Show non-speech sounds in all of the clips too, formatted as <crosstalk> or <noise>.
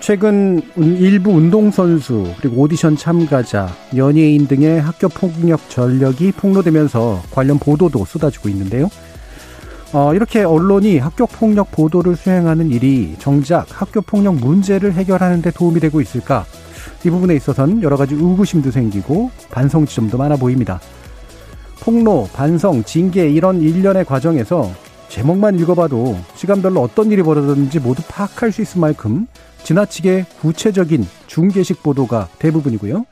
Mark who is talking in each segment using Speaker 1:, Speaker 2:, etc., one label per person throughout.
Speaker 1: 최근 일부 운동선수 그리고 오디션 참가자, 연예인 등의 학교 폭력 전력이 폭로되면서 관련 보도도 쏟아지고 있는데요. 어, 이렇게 언론이 학교 폭력 보도를 수행하는 일이 정작 학교 폭력 문제를 해결하는 데 도움이 되고 있을까? 이 부분에 있어서는 여러 가지 의구심도 생기고 반성 지점도 많아 보입니다. 폭로, 반성, 징계 이런 일련의 과정에서 제목만 읽어봐도 시간별로 어떤 일이 벌어졌는지 모두 파악할 수 있을 만큼 지나치게 구체적인 중계식 보도가 대부분이고요.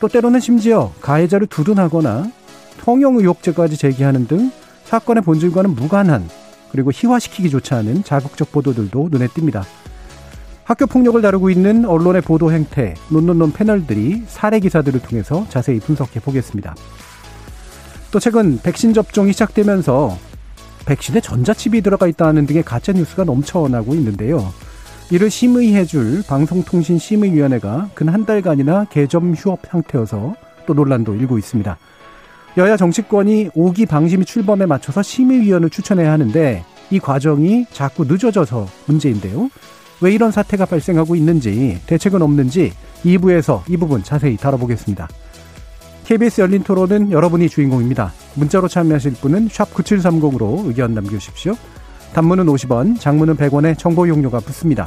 Speaker 1: 또 때로는 심지어 가해자를 두둔하거나 통용 의혹죄까지 제기하는 등 사건의 본질과는 무관한 그리고 희화시키기조차 하는 자극적 보도들도 눈에 띕니다. 학교 폭력을 다루고 있는 언론의 보도 행태, 논논논 패널들이 사례 기사들을 통해서 자세히 분석해 보겠습니다. 또 최근 백신 접종이 시작되면서 백신에 전자칩이 들어가 있다는 등의 가짜 뉴스가 넘쳐나고 있는데요. 이를 심의해줄 방송통신심의위원회가 근 한 달간이나 개점 휴업 상태여서 또 논란도 일고 있습니다. 여야 정치권이 5기 방심이 출범에 맞춰서 심의위원을 추천해야 하는데 이 과정이 자꾸 늦어져서 문제인데요. 왜 이런 사태가 발생하고 있는지 대책은 없는지 2부에서 이 부분 자세히 다뤄보겠습니다. KBS 열린 토론은 여러분이 주인공입니다. 문자로 참여하실 분은 9730으로 의견 남겨주십시오. 단문은 50원, 장문은 100원의 정보 용료가 붙습니다.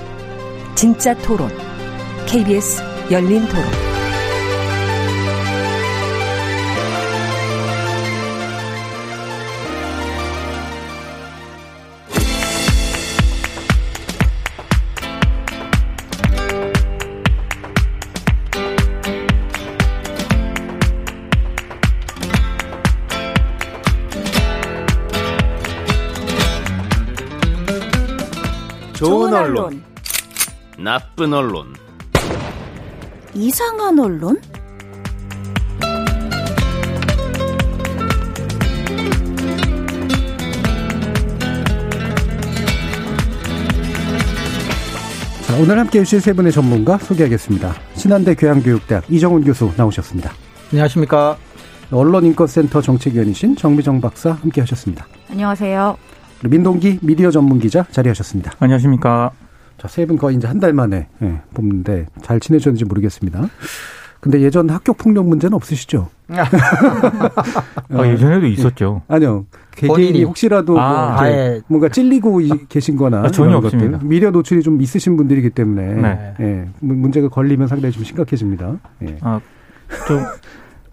Speaker 2: 진짜 토론, KBS 열린 토론.
Speaker 3: 나쁜 언론,
Speaker 4: 이상한 언론?
Speaker 1: 자, 오늘 함께 해주실 세 분의 전문가 소개하겠습니다. 신한대 교양교육대학 이정훈 교수 나오셨습니다.
Speaker 5: 안녕하십니까.
Speaker 1: 언론인권센터 정책위원이신 정미정 박사 함께 하셨습니다.
Speaker 4: 안녕하세요.
Speaker 1: 민동기 미디어 전문 기자 자리하셨습니다.
Speaker 5: 안녕하십니까.
Speaker 1: 자, 세 분 거의 이제 한 달 만에 예, 뵙는데 잘 지내셨는지 모르겠습니다. 근데 예전 학교 폭력 문제는 없으시죠? <laughs>
Speaker 5: 아, 예전에도 있었죠.
Speaker 1: 아니요. 개개인이
Speaker 5: 본인이.
Speaker 1: 혹시라도
Speaker 5: 아,
Speaker 1: 뭐
Speaker 5: 아예.
Speaker 1: 뭔가 찔리고 이- <laughs> 계신 거나
Speaker 5: 아, 전혀 없습니다.
Speaker 1: 것들, 미디어 노출이 좀 있으신 분들이기 때문에
Speaker 5: 네.
Speaker 1: 예, 문- 문제가 걸리면 상당히 좀 심각해집니다. 예.
Speaker 5: 아, 좀,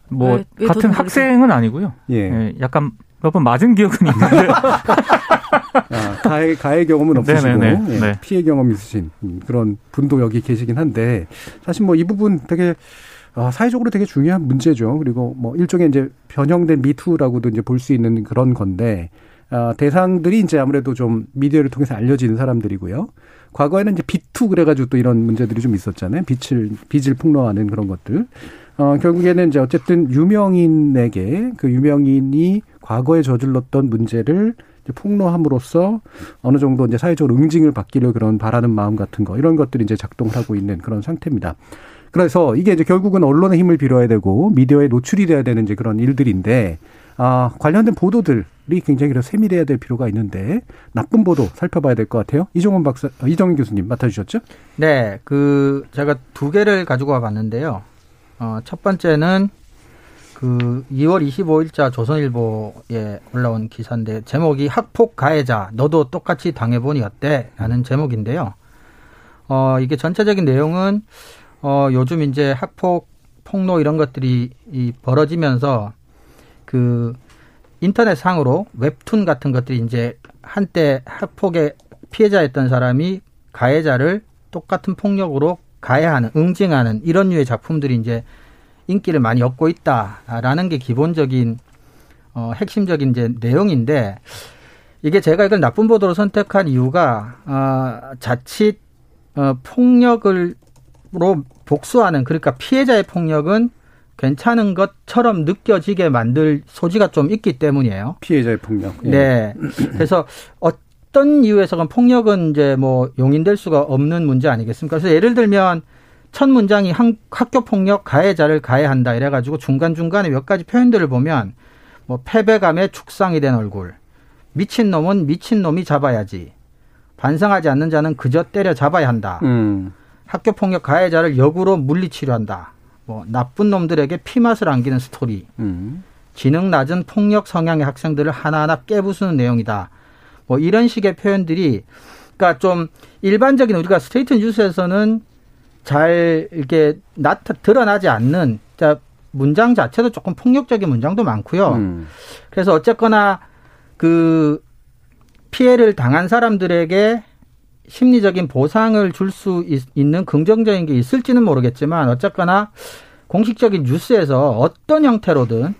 Speaker 5: 뭐,
Speaker 4: 왜- 왜
Speaker 5: 같은 학생은 아니고요.
Speaker 1: 예.
Speaker 5: 예, 약간 몇 번 맞은 기억은 있는데. <laughs>
Speaker 1: 아, 가해, 가해 경험은 없으시고
Speaker 5: 네네네.
Speaker 1: 예,
Speaker 5: 네.
Speaker 1: 피해 경험이 있으신 음, 그런 분도 여기 계시긴 한데 사실 뭐 이 부분 되게 아, 사회적으로 되게 중요한 문제죠. 그리고 뭐 일종의 이제 변형된 미투라고도 이제 볼 수 있는 그런 건데 아, 대상들이 이제 아무래도 좀 미디어를 통해서 알려지는 사람들이고요. 과거에는 이제 비투 그래가지고 또 이런 문제들이 좀 있었잖아요. 빛을 빚을 폭로하는 그런 것들. 어, 결국에는 이제 어쨌든 유명인에게 그 유명인이 과거에 저질렀던 문제를 폭로함으로써 어느 정도 이제 사회적으로 응징을 받기를 그런 바라는 마음 같은 거 이런 것들이 이제 작동을 하고 있는 그런 상태입니다. 그래서 이게 이제 결국은 언론의 힘을 빌어야 되고 미디어에 노출이 돼야 되는 이제 그런 일들인데 아, 관련된 보도들이 굉장히 세밀해야 될 필요가 있는데 나쁜 보도 살펴봐야 될 것 같아요. 이종원 박사, 어, 이정인 교수님 맡아주셨죠?
Speaker 6: 네, 그 제가 두 개를 가지고 와봤는데요. 어, 첫 번째는 그 2월 25일자 조선일보에 올라온 기사인데 제목이 학폭 가해자 너도 똑같이 당해보니 어때?라는 제목인데요. 어, 이게 전체적인 내용은 어, 요즘 이제 학폭 폭로 이런 것들이 이 벌어지면서 그 인터넷 상으로 웹툰 같은 것들이 이제 한때 학폭의 피해자였던 사람이 가해자를 똑같은 폭력으로 가해하는, 응징하는 이런 류의 작품들이 이제 인기를 많이 얻고 있다라는 게 기본적인 어, 핵심적인 이제 내용인데 이게 제가 이걸 나쁜 보도로 선택한 이유가 어, 자칫 어, 폭력을로 복수하는 그러니까 피해자의 폭력은 괜찮은 것처럼 느껴지게 만들 소지가 좀 있기 때문이에요.
Speaker 1: 피해자의 폭력. 예.
Speaker 6: 네. 그래서 어떤 이유에서건 폭력은 이제 뭐 용인될 수가 없는 문제 아니겠습니까? 그래서 예를 들면 첫 문장이 학교 폭력 가해자를 가해한다 이래가지고 중간 중간에 몇 가지 표현들을 보면 뭐 패배감에 축상이 된 얼굴, 미친 놈은 미친 놈이 잡아야지, 반성하지 않는 자는 그저 때려 잡아야 한다.
Speaker 1: 음.
Speaker 6: 학교 폭력 가해자를 역으로 물리치료한다. 뭐 나쁜 놈들에게 피맛을 안기는 스토리.
Speaker 1: 음.
Speaker 6: 지능 낮은 폭력 성향의 학생들을 하나하나 깨부수는 내용이다. 뭐 이런 식의 표현들이 그러니까 좀 일반적인 우리가 스트레이트 뉴스에서는 잘 이렇게 나타 드러나지 않는 자 문장 자체도 조금 폭력적인 문장도 많고요.
Speaker 1: 음.
Speaker 6: 그래서 어쨌거나 그 피해를 당한 사람들에게 심리적인 보상을 줄 수 있는 긍정적인 게 있을지는 모르겠지만 어쨌거나 공식적인 뉴스에서 어떤 형태로든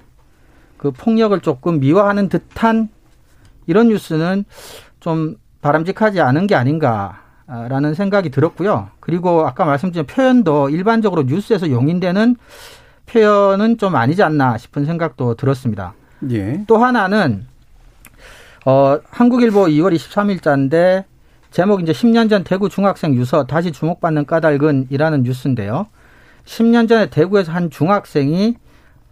Speaker 6: 그 폭력을 조금 미화하는 듯한 이런 뉴스는 좀 바람직하지 않은 게 아닌가 라는 생각이 들었고요. 그리고 아까 말씀드린 표현도 일반적으로 뉴스에서 용인되는 표현은 좀 아니지 않나 싶은 생각도 들었습니다.
Speaker 1: 예.
Speaker 6: 또 하나는 어 한국일보 2월 23일자인데 제목 이제 10년 전 대구 중학생 유서 다시 주목받는 까닭은이라는 뉴스인데요. 10년 전에 대구에서 한 중학생이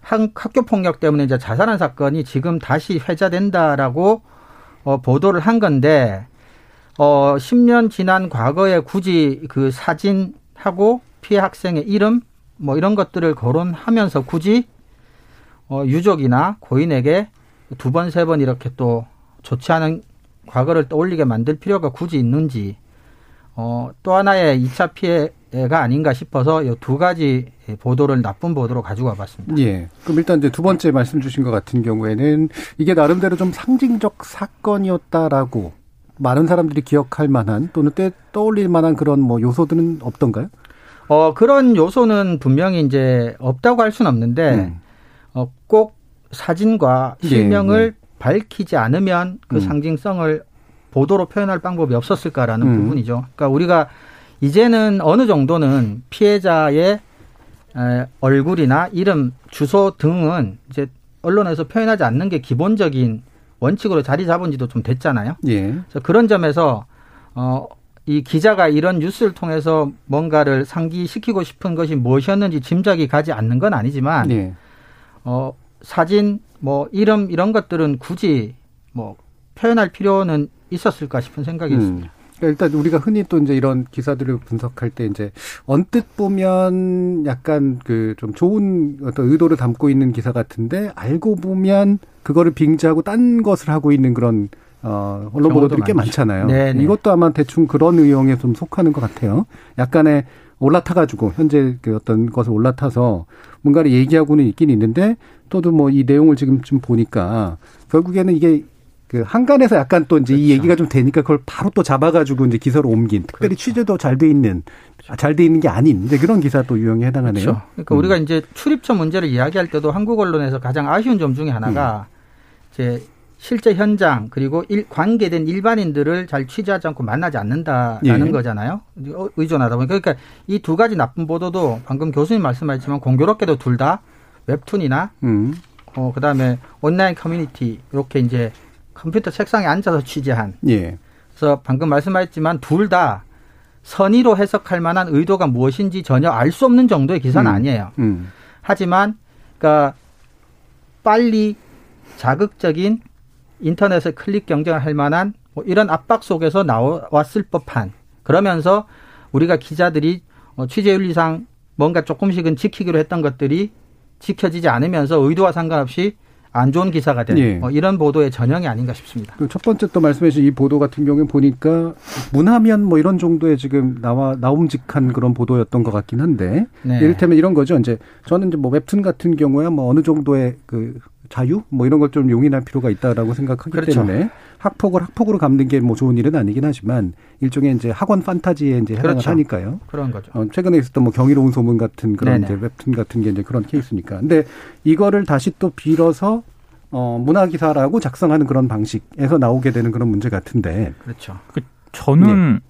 Speaker 6: 한 학교 폭력 때문에 이제 자살한 사건이 지금 다시 회자된다라고 어, 보도를 한 건데 어 10년 지난 과거에 굳이 그 사진하고 피해 학생의 이름 뭐 이런 것들을 거론하면서 굳이 어 유족이나 고인에게 두 번세번 이렇게 또 좋지 않은 과거를 떠올리게 만들 필요가 굳이 있는지 어, 또 하나의 2차 피해가 아닌가 싶어서 이 두 가지 보도를 나쁜 보도로 가지고 와봤습니다.
Speaker 1: 예. 그럼 일단 이제 두 번째 말씀 주신 것 같은 경우에는 이게 나름대로 좀 상징적 사건이었다라고 많은 사람들이 기억할 만한 또는 때 떠올릴 만한 그런 뭐 요소들은 없던가요?
Speaker 6: 어, 그런 요소는 분명히 이제 없다고 할 수는 없는데,
Speaker 1: 음.
Speaker 6: 어, 꼭 사진과
Speaker 1: 예,
Speaker 6: 실명을
Speaker 1: 예.
Speaker 6: 밝히지 않으면 그
Speaker 1: 음.
Speaker 6: 상징성을 보도로 표현할 방법이 없었을까라는
Speaker 1: 음.
Speaker 6: 부분이죠. 그러니까 우리가 이제는 어느 정도는 피해자의 에, 얼굴이나 이름, 주소 등은 이제 언론에서 표현하지 않는 게 기본적인 원칙으로 자리 잡은 지도 좀 됐잖아요.
Speaker 1: 예.
Speaker 6: 그래서 그런 점에서 어, 이 기자가 이런 뉴스를 통해서 뭔가를 상기시키고 싶은 것이 무엇이었는지 짐작이 가지 않는 건 아니지만
Speaker 1: 예.
Speaker 6: 어, 사진, 뭐 이름 이런 것들은 굳이 뭐 표현할 필요는 있었을까 싶은 생각이
Speaker 1: 음.
Speaker 6: 있습니다.
Speaker 1: 그러니까 일단 우리가 흔히 또 이제 이런 기사들을 분석할 때 이제 언뜻 보면 약간 그 좀 좋은 어떤 의도를 담고 있는 기사 같은데 알고 보면 그거를 빙자하고 딴 것을 하고 있는 그런 어 언론 보도들이 꽤
Speaker 6: 많죠.
Speaker 1: 많잖아요.
Speaker 6: 네네.
Speaker 1: 이것도 아마 대충 그런 의형에 좀 속하는 것 같아요. 약간의 올라타 가지고 현재 그 어떤 것을 올라타서 뭔가를 얘기하고는 있긴 있는데 또도 뭐 이 내용을 지금 좀 보니까 결국에는 이게 그 한간에서 약간 또 이제 이
Speaker 6: 그렇죠.
Speaker 1: 얘기가 좀 되니까 그걸 바로 또 잡아가지고 이제 기사로 옮긴 특별히
Speaker 6: 그렇죠.
Speaker 1: 취재도 잘 돼 있는 잘 돼 있는 게 아닌 이제 그런 기사 또 유형에 해당하네요.
Speaker 6: 그렇죠. 그러니까
Speaker 1: 음.
Speaker 6: 우리가 이제 출입처 문제를 이야기할 때도 한국 언론에서 가장 아쉬운 점 중에 하나가
Speaker 1: 음.
Speaker 6: 이제 실제 현장 그리고 일, 관계된 일반인들을 잘 취재하지 않고 만나지 않는다라는
Speaker 1: 예.
Speaker 6: 거잖아요. 어, 의존하다 보니까 그러니까 이 두 가지 나쁜 보도도 방금 교수님 말씀하셨지만 공교롭게도 둘 다 웹툰이나
Speaker 1: 음.
Speaker 6: 어 그다음에 온라인 커뮤니티 이렇게 이제 컴퓨터 책상에 앉아서 취재한
Speaker 1: 예.
Speaker 6: 그래서 방금 말씀하셨지만 둘 다 선의로 해석할 만한 의도가 무엇인지 전혀 알 수 없는 정도의 기사는
Speaker 1: 음.
Speaker 6: 아니에요.
Speaker 1: 음.
Speaker 6: 하지만 그러니까 빨리 자극적인 인터넷에 클릭 경쟁을 할 만한 뭐 이런 압박 속에서 나왔을 법한 그러면서 우리가 기자들이 어, 취재윤리상 뭔가 조금씩은 지키기로 했던 것들이 지켜지지 않으면서 의도와 상관없이 안 좋은 기사가 된
Speaker 1: 예.
Speaker 6: 뭐 이런 보도의 전형이 아닌가 싶습니다.
Speaker 1: 그첫 번째 또 말씀해 주신 이 보도 같은 경우에 보니까 문화면 뭐 이런 정도의 지금 나와 나움직한 그런 보도였던 것 같긴 한데
Speaker 6: 네.
Speaker 1: 이를테면 이런 거죠. 이제 저는 이제 뭐 웹툰 같은 경우에 뭐 어느 정도의 그 자유 뭐 이런 걸 좀 용인할 필요가 있다라고 생각하기
Speaker 6: 그렇죠.
Speaker 1: 때문에 학폭을 학폭으로 갚는 게 뭐 좋은 일은 아니긴 하지만 일종의 이제 학원 판타지에 이제 해당을
Speaker 6: 그렇죠.
Speaker 1: 하니까요.
Speaker 6: 그런 거죠.
Speaker 1: 어, 최근에 있었던 뭐 경이로운 소문 같은 그런
Speaker 6: 네네.
Speaker 1: 이제 웹툰 같은 게 이제 그런 케이스니까. 근데 이거를 다시 또 빌어서 어, 문화 기사라고 작성하는 그런 방식에서 나오게 되는 그런 문제 같은데.
Speaker 6: 그렇죠.
Speaker 5: 저는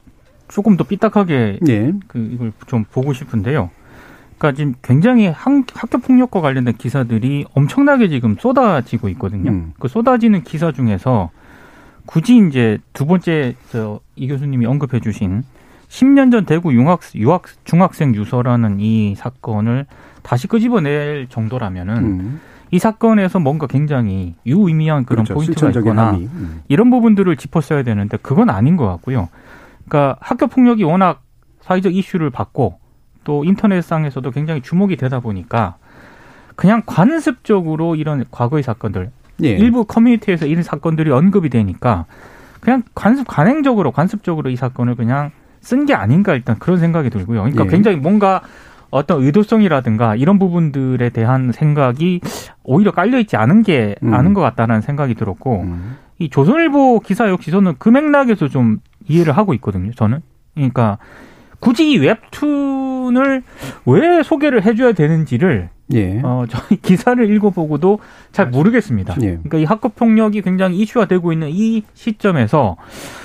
Speaker 5: 조금 더 삐딱하게
Speaker 1: 예.
Speaker 5: 그 이걸 좀 보고 싶은데요. 그러니까 지금 굉장히 학, 학교 폭력과 관련된 기사들이 엄청나게 지금 쏟아지고 있거든요.
Speaker 1: 음.
Speaker 5: 그 쏟아지는 기사 중에서 굳이 이제 두 번째 저 이 교수님이 언급해 주신 10년 전 대구 융학, 유학, 중학생 유서라는 이 사건을 다시 끄집어낼 정도라면은
Speaker 1: 음.
Speaker 5: 이 사건에서 뭔가 굉장히 유의미한 그런
Speaker 1: 그렇죠.
Speaker 5: 포인트가 있거나.
Speaker 1: 음.
Speaker 5: 이런 부분들을 짚었어야 되는데 그건 아닌 것 같고요. 그러니까 학교 폭력이 워낙 사회적 이슈를 받고 또 인터넷상에서도 굉장히 주목이 되다 보니까 그냥 관습적으로 이런 과거의 사건들
Speaker 1: 예.
Speaker 5: 일부 커뮤니티에서 이런 사건들이 언급이 되니까 그냥 관습 관행적으로 관습적으로 이 사건을 그냥 쓴 게 아닌가 일단 그런 생각이 들고요. 그러니까
Speaker 1: 예.
Speaker 5: 굉장히 뭔가 어떤 의도성이라든가 이런 부분들에 대한 생각이 오히려 깔려 있지 않은 게
Speaker 1: 음.
Speaker 5: 않은 것 같다는 생각이 들었고
Speaker 1: 음.
Speaker 5: 이 조선일보 기사 역시 저는 그 맥락에서 좀 이해를 하고 있거든요. 저는 그러니까 굳이 이 웹툰을 왜 소개를 해줘야 되는지를
Speaker 1: 예.
Speaker 5: 어, 저희 기사를 읽어보고도 잘 모르겠습니다.
Speaker 1: 예.
Speaker 5: 그러니까 이 학교 폭력이 굉장히 이슈화 되고 있는 이 시점에서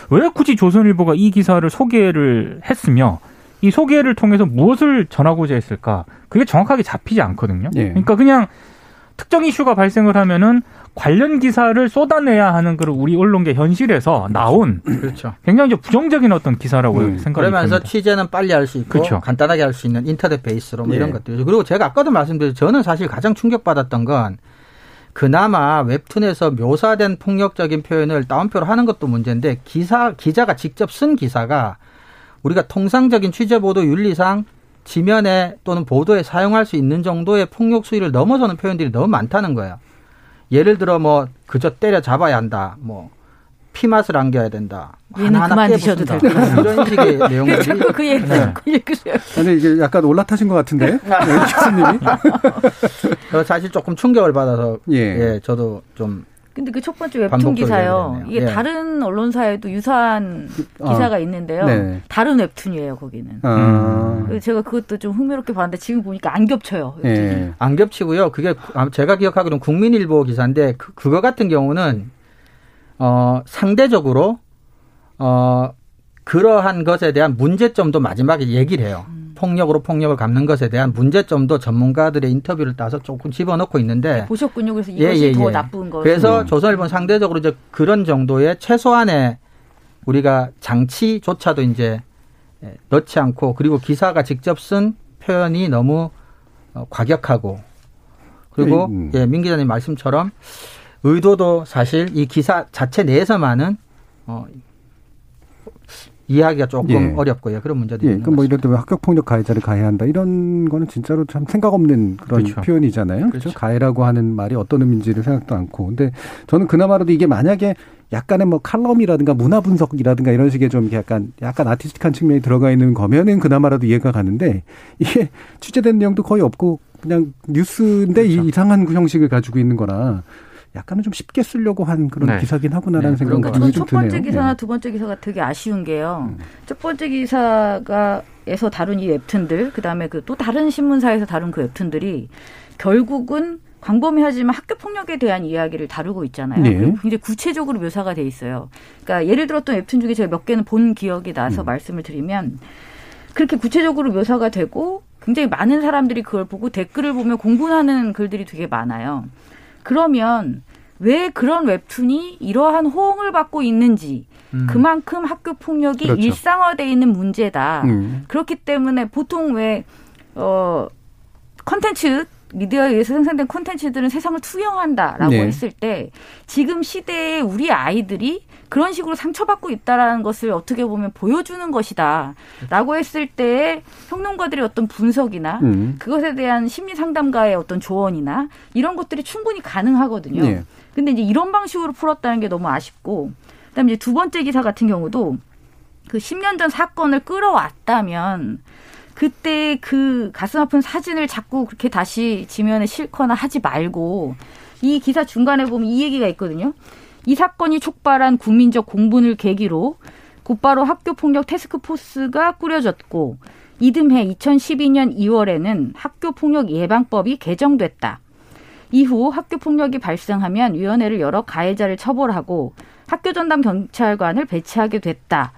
Speaker 5: 왜 굳이 조선일보가 이 기사를 소개를 했으며 이 소개를 통해서 무엇을 전하고자 했을까? 그게 정확하게 잡히지 않거든요.
Speaker 1: 예.
Speaker 5: 그러니까 그냥 특정 이슈가 발생을 하면은 관련 기사를 쏟아내야 하는 그런 우리 언론계 현실에서 나온
Speaker 6: 그렇죠.
Speaker 5: 굉장히 좀 부정적인 어떤 기사라고
Speaker 1: 음.
Speaker 5: 생각이
Speaker 6: 그러면서
Speaker 5: 듭니다.
Speaker 6: 취재는 빨리 할 수 있고
Speaker 5: 그렇죠.
Speaker 6: 간단하게 할 수 있는 인터넷 베이스로 뭐
Speaker 1: 예.
Speaker 6: 이런 것들이죠. 그리고 제가 아까도 말씀드렸죠. 저는 사실 가장 충격받았던 건 그나마 웹툰에서 묘사된 폭력적인 표현을 따옴표로 하는 것도 문제인데 기사 기자가 직접 쓴 기사가 우리가 통상적인 취재 보도 윤리상 지면에 또는 보도에 사용할 수 있는 정도의 폭력 수위를 넘어서는 표현들이 너무 많다는 거예요. 예를 들어 뭐 그저 때려 잡아야 한다. 뭐 피맛을 안겨야 된다.
Speaker 4: 얘는
Speaker 6: 하나하나
Speaker 4: 그만. 드셔도 될 거예요.
Speaker 6: 이런 식의 <laughs> 내용들이
Speaker 4: 자꾸 그 얘기
Speaker 6: 네.
Speaker 4: 읽으세요.
Speaker 1: 아니 이게 약간 올라타신 것 같은데 <laughs> 네, 교수님이.
Speaker 6: 저 사실 조금 충격을 받아서
Speaker 1: 예.
Speaker 6: 예, 저도 좀
Speaker 4: 근데 그 첫 번째 웹툰 기사요. 이게.
Speaker 6: 예.
Speaker 4: 다른 언론사에도 유사한
Speaker 1: 아,
Speaker 4: 기사가 있는데요.
Speaker 1: 네.
Speaker 4: 다른 웹툰이에요, 거기는.
Speaker 1: 아.
Speaker 4: 그래서 제가 그것도 좀 흥미롭게 봤는데 지금 보니까 안 겹쳐요.
Speaker 1: 예.
Speaker 6: 안 겹치고요. 그게 아, 제가 기억하기로는 국민일보 기사인데 그, 그거 같은 경우는 어 상대적으로 어 그러한 것에 대한 문제점도 마지막에 얘기를 해요. 폭력으로 폭력을 갚는 것에 대한 문제점도 전문가들의 인터뷰를 따서 조금 집어넣고 있는데
Speaker 4: 보셨군요. 그래서
Speaker 6: 예,
Speaker 4: 이것이
Speaker 6: 예,
Speaker 4: 더
Speaker 6: 예.
Speaker 4: 나쁜 거.
Speaker 6: 그래서
Speaker 1: 음.
Speaker 6: 조선일보는 상대적으로 이제 그런 정도의 최소한의 우리가 장치조차도 이제 예, 넣지 않고 그리고 기사가 직접 쓴 표현이 너무 어, 과격하고 그리고
Speaker 1: 음.
Speaker 6: 예, 민 기자님 말씀처럼 의도도 사실 이 기사 자체 내에서만은 어, 이해하기가 조금
Speaker 1: 예.
Speaker 6: 어렵고요. 그런 문제들이
Speaker 1: 예,
Speaker 6: 있는
Speaker 1: 그뭐
Speaker 6: 것
Speaker 1: 이럴 때면 합격 폭력 가해자를 가해한다 이런 거는 진짜로 참 생각 없는 그런
Speaker 5: 그렇죠.
Speaker 1: 표현이잖아요. 그렇죠.
Speaker 6: 그렇죠.
Speaker 1: 가해라고 하는 말이 어떤 의미인지를 생각도 않고. 근데 저는 그나마라도 이게 만약에 약간의 뭐 칼럼이라든가 문화 분석이라든가 이런 식의 좀 약간 약간 아티스틱한 측면이 들어가 있는 거면은 그나마라도 이해가 가는데 이게 <laughs> 취재된 내용도 거의 없고 그냥 뉴스인데 이
Speaker 6: 그렇죠.
Speaker 1: 이상한 그 형식을 가지고 있는 거라 약간은 좀 쉽게 쓰려고 한 그런
Speaker 5: 네.
Speaker 1: 기사긴 하구나라는
Speaker 6: 네,
Speaker 1: 생각이 것좀
Speaker 4: 저는 첫
Speaker 1: 드네요.
Speaker 4: 번째 기사나
Speaker 1: 예.
Speaker 4: 두 번째 기사가 되게 아쉬운 게요.
Speaker 1: 음.
Speaker 4: 첫 번째 기사가 에서 다룬 이 웹툰들, 그 다음에 그 또 다른 신문사에서 다룬 그 웹툰들이 결국은 광범위하지만 학교 폭력에 대한 이야기를 다루고 있잖아요.
Speaker 1: 네.
Speaker 4: 굉장히 구체적으로 묘사가 돼 있어요. 그러니까 예를 들었던 웹툰 중에 제가 몇 개는 본 기억이 나서
Speaker 1: 음.
Speaker 4: 말씀을 드리면 그렇게 구체적으로 묘사가 되고 굉장히 많은 사람들이 그걸 보고 댓글을 보며 공분하는 글들이 되게 많아요. 그러면 왜 그런 웹툰이 이러한 호응을 받고 있는지
Speaker 6: 음.
Speaker 4: 그만큼 학교 폭력이
Speaker 1: 그렇죠.
Speaker 4: 일상화돼 있는 문제다.
Speaker 1: 음.
Speaker 4: 그렇기 때문에 보통 왜, 어, 컨텐츠, 미디어에 의해서 생산된 콘텐츠들은 세상을 투영한다라고
Speaker 1: 네.
Speaker 4: 했을 때 지금 시대에 우리 아이들이 그런 식으로 상처받고 있다라는 것을 어떻게 보면 보여주는 것이다라고 했을 때 평론가들의 어떤 분석이나
Speaker 1: 음.
Speaker 4: 그것에 대한 심리 상담가의 어떤 조언이나 이런 것들이 충분히 가능하거든요.
Speaker 1: 예.
Speaker 4: 근데 이제 이런 방식으로 풀었다는 게 너무 아쉽고 그다음에 이제 두 번째 기사 같은 경우도 그 10년 전 사건을 끌어왔다면 그때 그 가슴 아픈 사진을 자꾸 그렇게 다시 지면에 싣거나 하지 말고 이 기사 중간에 보면 이 얘기가 있거든요. 이 사건이 촉발한 국민적 공분을 계기로 곧바로 학교 폭력 테스크포스가 꾸려졌고 이듬해 2012년 2월에는 학교 폭력 예방법이 개정됐다. 이후 학교 폭력이 발생하면 위원회를 열어 가해자를 처벌하고 학교 전담 경찰관을 배치하게 됐다.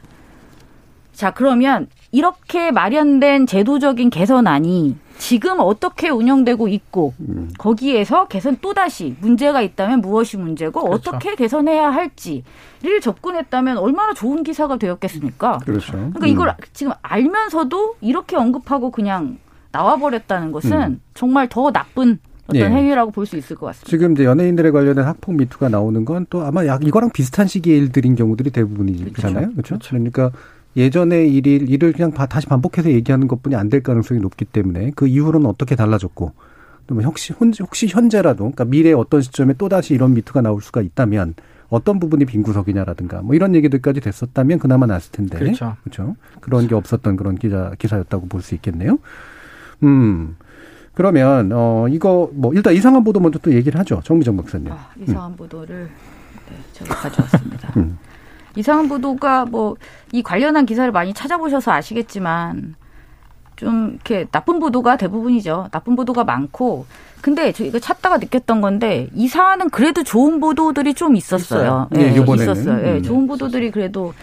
Speaker 4: 자, 그러면 이렇게 마련된 제도적인 개선안이 지금 어떻게 운영되고 있고
Speaker 1: 음.
Speaker 4: 거기에서 개선 또다시 문제가 있다면 무엇이 문제고
Speaker 6: 그렇죠.
Speaker 4: 어떻게 개선해야 할지를 접근했다면 얼마나 좋은 기사가 되었겠습니까?
Speaker 1: 그렇죠.
Speaker 4: 그러니까 이걸 지금 알면서도 이렇게 언급하고 그냥 나와버렸다는 것은
Speaker 1: 음.
Speaker 4: 정말 더 나쁜 어떤
Speaker 1: 예.
Speaker 4: 행위라고 볼 수 있을 것 같습니다.
Speaker 1: 지금 이제 연예인들에 관련된 학폭 미투가 나오는 건 또 아마 약 이거랑 비슷한 시기의 일들인 경우들이 대부분이잖아요. 그렇죠? 그러니까 예전의 일일 일을 그냥 바- 다시 반복해서 얘기하는 것뿐이 안 될 가능성이 높기 때문에 그 이후로는 어떻게 달라졌고 또뭐 혹시 혼- 혹시 현재라도 그러니까 미래의 어떤 시점에 또 다시 이런 미투가 나올 수가 있다면 어떤 부분이 빈 구석이냐라든가 뭐 이런 얘기들까지 됐었다면 그나마 나았을 텐데
Speaker 6: 그렇죠.
Speaker 1: 그렇죠. 그런 게 없었던 그런 기자 기사였다고 볼 수 있겠네요. 음. 그러면 어 이거 뭐 일단 이상한 보도 먼저 또 얘기를 하죠. 정미정 박사님.
Speaker 4: 아, 이상한 보도를 네, 제가 가져왔습니다.
Speaker 1: 음.
Speaker 4: 이상한 보도가 뭐 이 관련한 기사를 많이 찾아보셔서 아시겠지만 좀 이렇게 나쁜 보도가 대부분이죠. 나쁜 보도가 많고 근데 저 이거 찾다가 느꼈던 건데 이 사안은 그래도 좋은 보도들이 좀 있었어요.
Speaker 1: 있어요. 네, 이번에는.
Speaker 4: 있었어요. 예,
Speaker 1: 음.
Speaker 4: 좋은 보도들이 그래도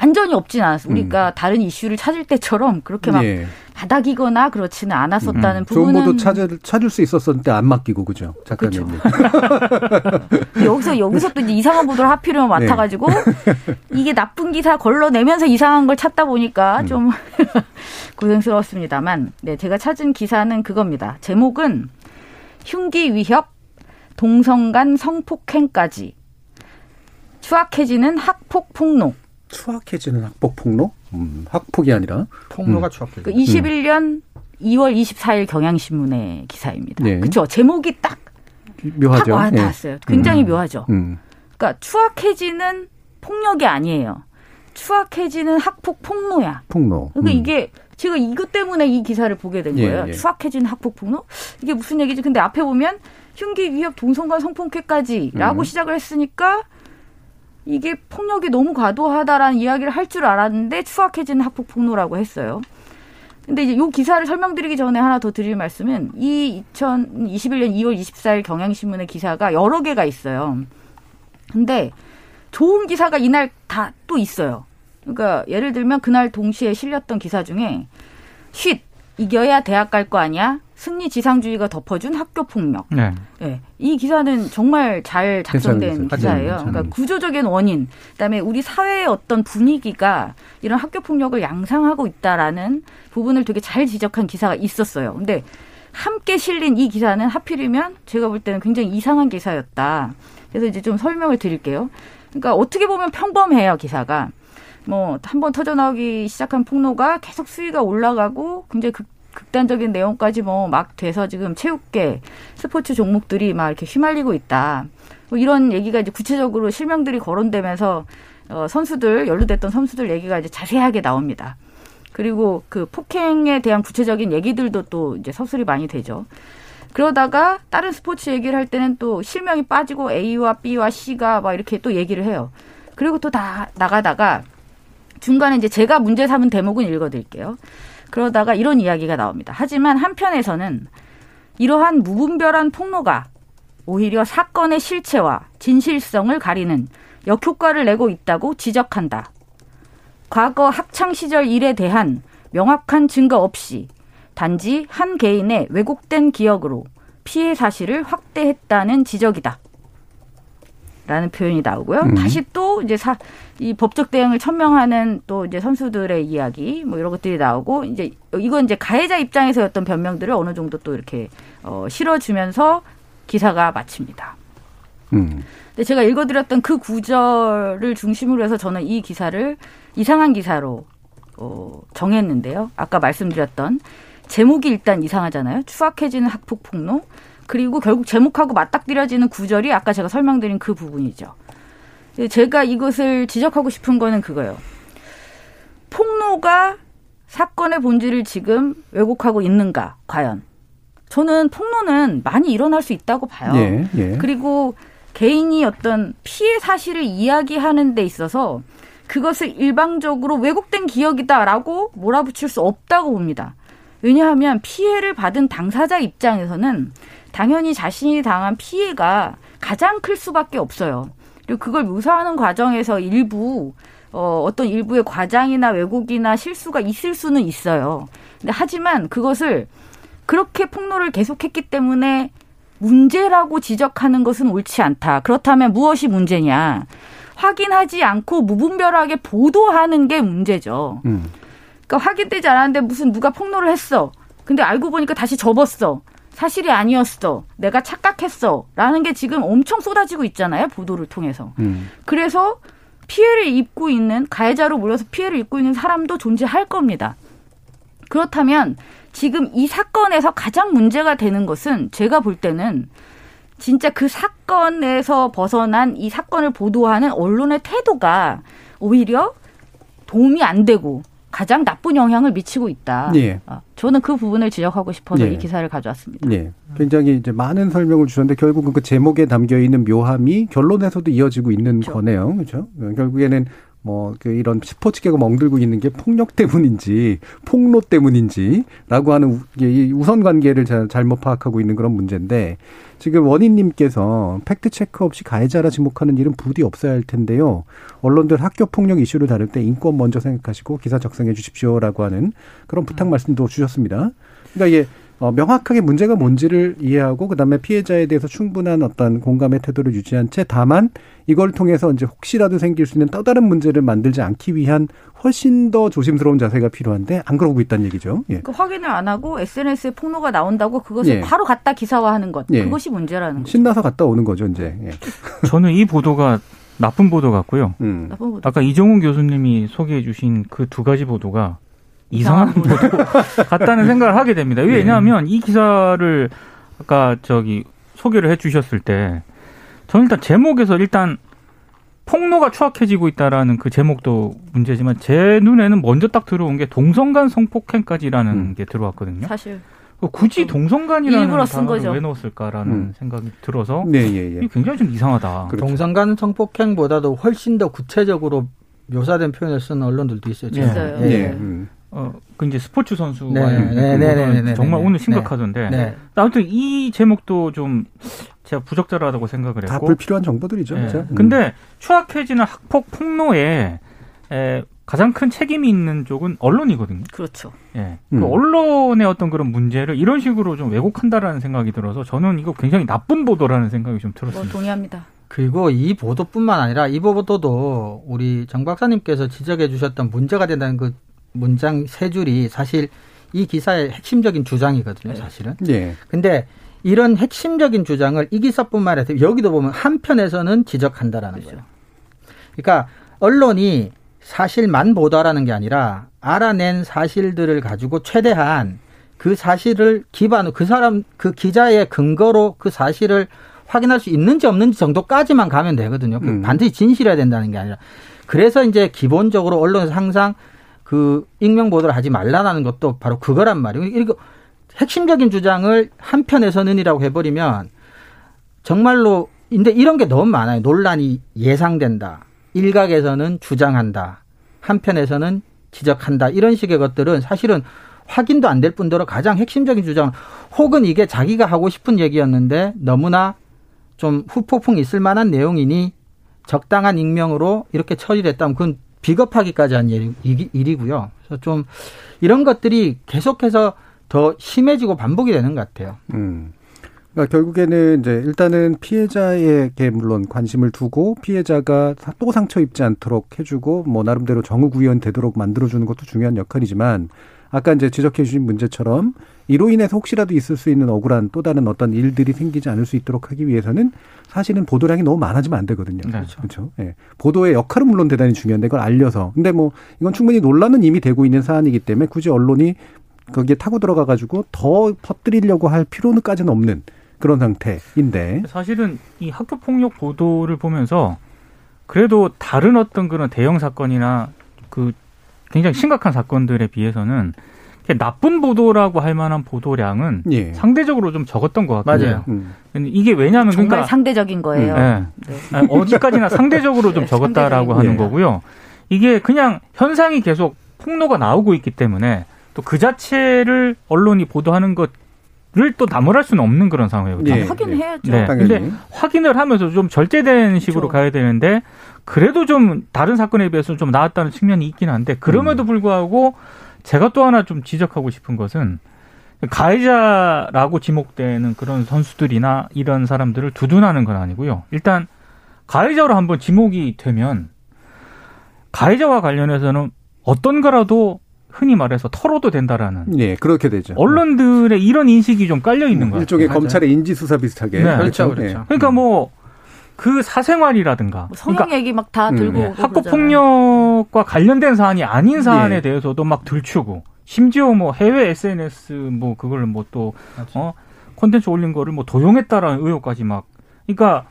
Speaker 4: 완전히 없진 않았어요. 우리가 다른 이슈를 찾을 때처럼 그렇게 막
Speaker 1: 예.
Speaker 4: 바닥이거나 그렇지는 않았었다는
Speaker 1: 좋은
Speaker 4: 부분은
Speaker 1: 보도 찾을 찾을 수 있었었는데 안 맡기고 그죠 작가님. <laughs>
Speaker 4: 여기서 여기서 또 이제 이상한 보도를 하필이면
Speaker 1: 네.
Speaker 4: 맡아가지고 이게 나쁜 기사 걸러내면서 이상한 걸 찾다
Speaker 1: 음.
Speaker 4: 보니까 좀 <laughs> 고생스러웠습니다만 네 제가 찾은 기사는 그겁니다. 제목은 흉기 위협 동성 간 성폭행까지 추악해지는 학폭 폭로.
Speaker 1: 추악해지는 학폭 폭로? 음, 학폭이 아니라.
Speaker 6: 폭로가 추악해.
Speaker 4: 그 21년 2월 24일 경향신문의 기사입니다.
Speaker 1: 네.
Speaker 4: 그렇죠. 제목이 딱, 딱
Speaker 1: 묘하죠.
Speaker 4: 와
Speaker 1: 예.
Speaker 4: 닿았어요. 굉장히 묘하죠.
Speaker 1: 음.
Speaker 4: 그러니까 추악해지는 폭력이 아니에요. 추악해지는 학폭 폭로야.
Speaker 1: 폭로.
Speaker 4: 그러니까
Speaker 1: 음.
Speaker 4: 이게 제가 이것 때문에 이 기사를 보게 된
Speaker 1: 예,
Speaker 4: 거예요.
Speaker 1: 예.
Speaker 4: 추악해지는 학폭 폭로? 이게 무슨 얘기지? 근데 앞에 보면 흉기 위협 동성간 성폭행까지라고
Speaker 1: 음.
Speaker 4: 시작을 했으니까 이게 폭력이 너무 과도하다라는 이야기를 할 줄 알았는데 추악해지는 학폭 폭로라고 했어요. 근데 이제 요 기사를 설명드리기 전에 하나 더 드릴 말씀은 이 2021년 2월 24일 경향신문의 기사가 여러 개가 있어요. 근데 좋은 기사가 이날 다 또 있어요. 그러니까 예를 들면 그날 동시에 실렸던 기사 중에 쉿 이겨야 대학 갈 거 아니야? 승리 지상주의가 덮어준 학교 폭력.
Speaker 5: 네.
Speaker 4: 예. 이 기사는 정말 잘 작성된 기사예요. 그러니까
Speaker 1: 음.
Speaker 4: 구조적인 원인, 그다음에 우리 사회의 어떤 분위기가 이런 학교 폭력을 양상하고 있다라는 부분을 되게 잘 지적한 기사가 있었어요. 근데 함께 실린 이 기사는 하필이면 제가 볼 때는 굉장히 이상한 기사였다. 그래서 이제 좀 설명을 드릴게요. 그러니까 어떻게 보면 평범해요, 기사가. 뭐 한 번 터져 나오기 시작한 폭로가 계속 수위가 올라가고 굉장히 극, 극단적인 내용까지 뭐 막 돼서 지금 체육계 스포츠 종목들이 막 이렇게 휘말리고 있다. 뭐 이런 얘기가 이제 구체적으로 실명들이 거론되면서 어, 선수들 연루됐던 선수들 얘기가 이제 자세하게 나옵니다. 그리고 그 폭행에 대한 구체적인 얘기들도 또 이제 서술이 많이 되죠. 그러다가 다른 스포츠 얘기를 할 때는 또 실명이 빠지고 A와 B와 C가 막 이렇게 또 얘기를 해요. 그리고 또 다 나가다가 중간에 이제 제가 문제 삼은 대목은 읽어드릴게요. 그러다가 이런 이야기가 나옵니다. 하지만 한편에서는 이러한 무분별한 폭로가 오히려 사건의 실체와 진실성을 가리는 역효과를 내고 있다고 지적한다. 과거 학창 시절 일에 대한 명확한 증거 없이 단지 한 개인의 왜곡된 기억으로 피해 사실을 확대했다는 지적이다. 라는 표현이 나오고요.
Speaker 1: 음.
Speaker 4: 다시 또 이제 사, 이 법적 대응을 천명하는 또 이제 선수들의 이야기 뭐 이런 것들이 나오고 이제 이건 이제 가해자 입장에서였던 변명들을 어느 정도 또 이렇게 어, 실어주면서 기사가 마칩니다.
Speaker 1: 음.
Speaker 4: 근데 제가 읽어드렸던 그 구절을 중심으로 해서 저는 이 기사를 이상한 기사로 어, 정했는데요. 아까 말씀드렸던 제목이 일단 이상하잖아요. 추악해지는 학폭 폭로. 그리고 결국 제목하고 맞닥뜨려지는 구절이 아까 제가 설명드린 그 부분이죠. 제가 이것을 지적하고 싶은 거는 그거예요. 폭로가 사건의 본질을 지금 왜곡하고 있는가, 과연. 저는 폭로는 많이 일어날 수 있다고 봐요.
Speaker 1: 예, 예.
Speaker 4: 그리고 개인이 어떤 피해 사실을 이야기하는 데 있어서 그것을 일방적으로 왜곡된 기억이다라고 몰아붙일 수 없다고 봅니다. 왜냐하면 피해를 받은 당사자 입장에서는 당연히 자신이 당한 피해가 가장 클 수밖에 없어요. 그리고 그걸 묘사하는 과정에서 일부 어, 어떤 일부의 과장이나 왜곡이나 실수가 있을 수는 있어요. 근데 하지만 그것을 그렇게 폭로를 계속했기 때문에 문제라고 지적하는 것은 옳지 않다. 그렇다면 무엇이 문제냐? 확인하지 않고 무분별하게 보도하는 게 문제죠.
Speaker 1: 음.
Speaker 4: 그러니까 확인되지 않았는데 무슨 누가 폭로를 했어. 근데 알고 보니까 다시 접었어. 사실이 아니었어. 내가 착각했어. 라는 게 지금 엄청 쏟아지고 있잖아요. 보도를 통해서.
Speaker 1: 음.
Speaker 4: 그래서 피해를 입고 있는 가해자로 몰려서 피해를 입고 있는 사람도 존재할 겁니다. 그렇다면 지금 이 사건에서 가장 문제가 되는 것은 제가 볼 때는 진짜 그 사건에서 벗어난 이 사건을 보도하는 언론의 태도가 오히려 도움이 안 되고 가장 나쁜 영향을 미치고 있다.
Speaker 1: 예.
Speaker 4: 아, 저는 그 부분을 지적하고 싶어서
Speaker 1: 예.
Speaker 4: 이 기사를 가져왔습니다.
Speaker 1: 예. 굉장히 이제 많은 설명을 주셨는데 결국은 그 제목에 담겨 있는 묘함이 결론에서도 이어지고 있는
Speaker 4: 그렇죠.
Speaker 1: 거네요. 그렇죠? 결국에는 뭐그 이런 스포츠계가 멍들고 있는 게 폭력 때문인지 폭로 때문인지라고 하는 우- 우선 관계를 잘- 잘못 파악하고 있는 그런 문제인데 지금 원희님께서 팩트 체크 없이 가해자라 지목하는 일은 부디 없어야 할 텐데요. 언론들 학교 폭력 이슈를 다룰 때 인권 먼저 생각하시고 기사 작성해 주십시오라고 하는 그런 부탁 말씀도 주셨습니다. 그러니까 이게 어, 명확하게 문제가 뭔지를 이해하고 그다음에 피해자에 대해서 충분한 어떤 공감의 태도를 유지한 채 다만 이걸 통해서 이제 혹시라도 생길 수 있는 또 다른 문제를 만들지 않기 위한 훨씬 더 조심스러운 자세가 필요한데 안 그러고 있다는 얘기죠. 예.
Speaker 4: 그 확인을 안 하고 SNS에 폭로가 나온다고 그것을
Speaker 1: 예.
Speaker 4: 바로 갖다 기사화하는 것
Speaker 1: 예.
Speaker 4: 그것이 문제라는 거죠.
Speaker 1: 신나서 갔다 오는 거죠, 이제. 예. <laughs>
Speaker 5: 저는 이 보도가 나쁜 보도 같고요.
Speaker 1: 음.
Speaker 4: 나쁜 보도.
Speaker 5: 아까 이종훈 교수님이 소개해 주신 그 두 가지 보도가 이상한 보도 같다는 <laughs> 생각을 하게 됩니다. 왜냐하면 이 기사를 아까 저기 소개를 해 주셨을 때 저는 일단 제목에서 일단 폭로가 추악해지고 있다라는 그 제목도 문제지만 제 눈에는 먼저 딱 들어온 게 동성간 성폭행까지라는
Speaker 1: 음.
Speaker 5: 게 들어왔거든요.
Speaker 4: 사실
Speaker 5: 굳이 동성간이라는
Speaker 4: 일부러 쓴
Speaker 5: 단어를
Speaker 4: 거죠.
Speaker 5: 왜 넣었을까라는
Speaker 1: 음.
Speaker 5: 생각이 들어서
Speaker 1: 네, 예, 예.
Speaker 5: 이게 굉장히 좀 이상하다.
Speaker 1: 그렇죠.
Speaker 6: 동성간 성폭행보다도 훨씬 더 구체적으로 묘사된 표현을 쓰는 언론들도 있어요.
Speaker 5: 예.
Speaker 4: 있어요.
Speaker 1: 예.
Speaker 6: 예.
Speaker 1: 음.
Speaker 5: 어, 그 이제 스포츠 선수와의
Speaker 6: 네, 네, 네, 네, 네, 네,
Speaker 5: 정말
Speaker 6: 네,
Speaker 5: 오늘
Speaker 6: 네.
Speaker 5: 심각하던데.
Speaker 6: 네.
Speaker 5: 아무튼 이 제목도 좀 제가 부적절하다고 생각을
Speaker 1: 다
Speaker 5: 했고.
Speaker 1: 불필요한 정보들이죠.
Speaker 5: 예.
Speaker 1: 그렇죠? 음.
Speaker 5: 근데 추악해지는 학폭 폭로에 에, 가장 큰 책임이 있는 쪽은 언론이거든요.
Speaker 4: 그렇죠.
Speaker 5: 예.
Speaker 1: 음.
Speaker 5: 그 언론의 어떤 그런 문제를 이런 식으로 좀 왜곡한다라는 생각이 들어서 저는 이거 굉장히 나쁜 보도라는 생각이
Speaker 4: 좀뭐
Speaker 5: 들었습니다.
Speaker 4: 동의합니다.
Speaker 6: 그리고 이 보도뿐만 아니라 이 보도도 우리 정 박사님께서 지적해 주셨던 문제가 된다는 그 문장 세 줄이 사실 이 기사의 핵심적인 주장이거든요, 사실은.
Speaker 1: 예.
Speaker 6: 근데 이런 핵심적인 주장을 이 기사뿐만 아니라 여기도 보면 한편에서는 지적한다라는 거예요. 그러니까 언론이 사실만 보도하라는 게 아니라 알아낸 사실들을 가지고 최대한 그 사실을 기반으로 그 사람 그 기자의 근거로 그 사실을 확인할 수 있는지 없는지 정도까지만 가면 되거든요. 그
Speaker 1: 음.
Speaker 6: 반드시 진실해야 된다는 게 아니라. 그래서 이제 기본적으로 언론에서 항상 그 익명 보도를 하지 말라는 것도 바로 그거란 말이에요. 이거 핵심적인 주장을 한편에서는이라고 해버리면 정말로 근데 이런 게 너무 많아요. 논란이 예상된다. 일각에서는 주장한다. 한편에서는 지적한다. 이런 식의 것들은 사실은 확인도 안 될 뿐더러 가장 핵심적인 주장 혹은 이게 자기가 하고 싶은 얘기였는데 너무나 좀 후폭풍이 있을 만한 내용이니 적당한 익명으로 이렇게 처리를 했다면 그건 비겁하기까지 한 일이고요. 그래서 좀 이런 것들이 계속해서 더 심해지고 반복이 되는 것 같아요.
Speaker 1: 음. 그러니까 결국에는 이제 일단은 피해자에게 물론 관심을 두고 피해자가 사- 또 상처 입지 않도록 해주고 뭐 나름대로 정의 구현 되도록 만들어주는 것도 중요한 역할이지만 아까 이제 지적해 주신 문제처럼 이로 인해서 혹시라도 있을 수 있는 억울한 또 다른 어떤 일들이 생기지 않을 수 있도록 하기 위해서는 사실은 보도량이 너무 많아지면 안 되거든요.
Speaker 5: 네.
Speaker 1: 그렇죠. 예. 보도의 역할은 물론 대단히 중요한데 그걸 알려서. 근데 뭐 이건 충분히 논란은 이미 되고 있는 사안이기 때문에 굳이 언론이 거기에 타고 들어가 가지고 더 퍼뜨리려고 할 필요는까지는 없는 그런 상태인데.
Speaker 5: 사실은 이 학교 폭력 보도를 보면서 그래도 다른 어떤 그런 대형 사건이나 그 굉장히 심각한 사건들에 비해서는 나쁜 보도라고 할 만한 보도량은
Speaker 1: 예.
Speaker 5: 상대적으로 좀 적었던 것 같아요.
Speaker 6: 맞아요.
Speaker 1: 음.
Speaker 5: 이게 왜냐하면
Speaker 4: 정말
Speaker 5: 그러니까
Speaker 4: 상대적인 거예요.
Speaker 5: 예.
Speaker 4: 네.
Speaker 5: 아니, 어디까지나 상대적으로 좀 <laughs>
Speaker 4: 네,
Speaker 5: 적었다라고 하는
Speaker 1: 예.
Speaker 5: 거고요. 이게 그냥 현상이 계속 폭로가 나오고 있기 때문에 또 그 자체를 언론이 보도하는 것을 또 나무랄 수는 없는 그런 상황이거든요.
Speaker 1: 예.
Speaker 4: 확인해야죠.
Speaker 5: 네. 근데 확인을 하면서 좀 절제된 식으로
Speaker 4: 그렇죠.
Speaker 5: 가야 되는데 그래도 좀 다른 사건에 비해서 좀 나았다는 측면이 있긴 한데 그럼에도 불구하고 제가 또 하나 좀 지적하고 싶은 것은 가해자라고 지목되는 그런 선수들이나 이런 사람들을 두둔하는 건 아니고요. 일단 가해자로 한번 지목이 되면 가해자와 관련해서는 어떤 거라도 흔히 말해서 털어도 된다라는
Speaker 1: 예, 그렇게 되죠.
Speaker 5: 언론들의 이런 인식이 좀 깔려 있는 거예요.
Speaker 1: 일종의
Speaker 6: 맞아요.
Speaker 1: 검찰의 인지 수사 비슷하게.
Speaker 5: 네.
Speaker 6: 그렇죠,
Speaker 1: 예.
Speaker 6: 그렇죠.
Speaker 5: 그러니까 뭐 그 사생활이라든가.
Speaker 4: 뭐 성형
Speaker 5: 그러니까
Speaker 4: 얘기 막다
Speaker 1: 음,
Speaker 4: 들고
Speaker 5: 예,
Speaker 4: 오고
Speaker 5: 학교. 폭력과 관련된 사안이 아닌 사안에
Speaker 1: 예.
Speaker 5: 대해서도 막 들추고 심지어 뭐 해외 SNS 뭐 그걸 뭐 또 어? 콘텐츠 올린 거를 뭐 도용했다라는 의혹까지 막. 그러니까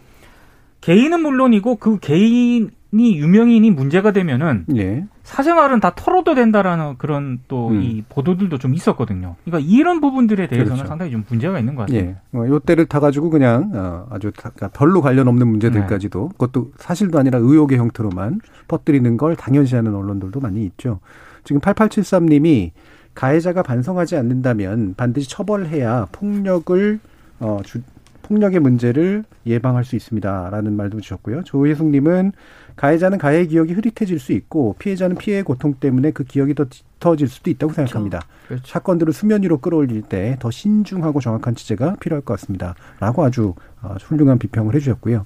Speaker 5: 개인은 물론이고 그 개인 이 유명인이 문제가 되면은
Speaker 1: 예.
Speaker 5: 사생활은 다 털어도 된다라는 그런 또
Speaker 1: 음.
Speaker 5: 이 보도들도 좀 있었거든요. 그러니까 이런 부분들에 대해서는
Speaker 1: 그렇죠.
Speaker 5: 상당히 좀 문제가 있는 것 같아요.
Speaker 1: 예. 어, 요 때를 타가지고 그냥 어, 아주 다- 그러니까 별로 관련 없는 문제들까지도 그것도 사실도 아니라 의혹의 형태로만 퍼뜨리는 걸 당연시하는 언론들도 많이 있죠. 지금 8873님이 가해자가 반성하지 않는다면 반드시 처벌해야 폭력을 어, 주, 폭력의 문제를 예방할 수 있습니다라는 말도 주셨고요. 조혜숙님은 가해자는 가해 기억이 흐릿해질 수 있고 피해자는 피해의 고통 때문에 그 기억이 더 짙어질 수도 있다고 생각합니다.
Speaker 6: 그렇죠.
Speaker 1: 사건들을 수면 위로 끌어올릴 때 더 신중하고 정확한 취재가 필요할 것 같습니다. 라고 아주 어, 훌륭한 비평을 해주셨고요.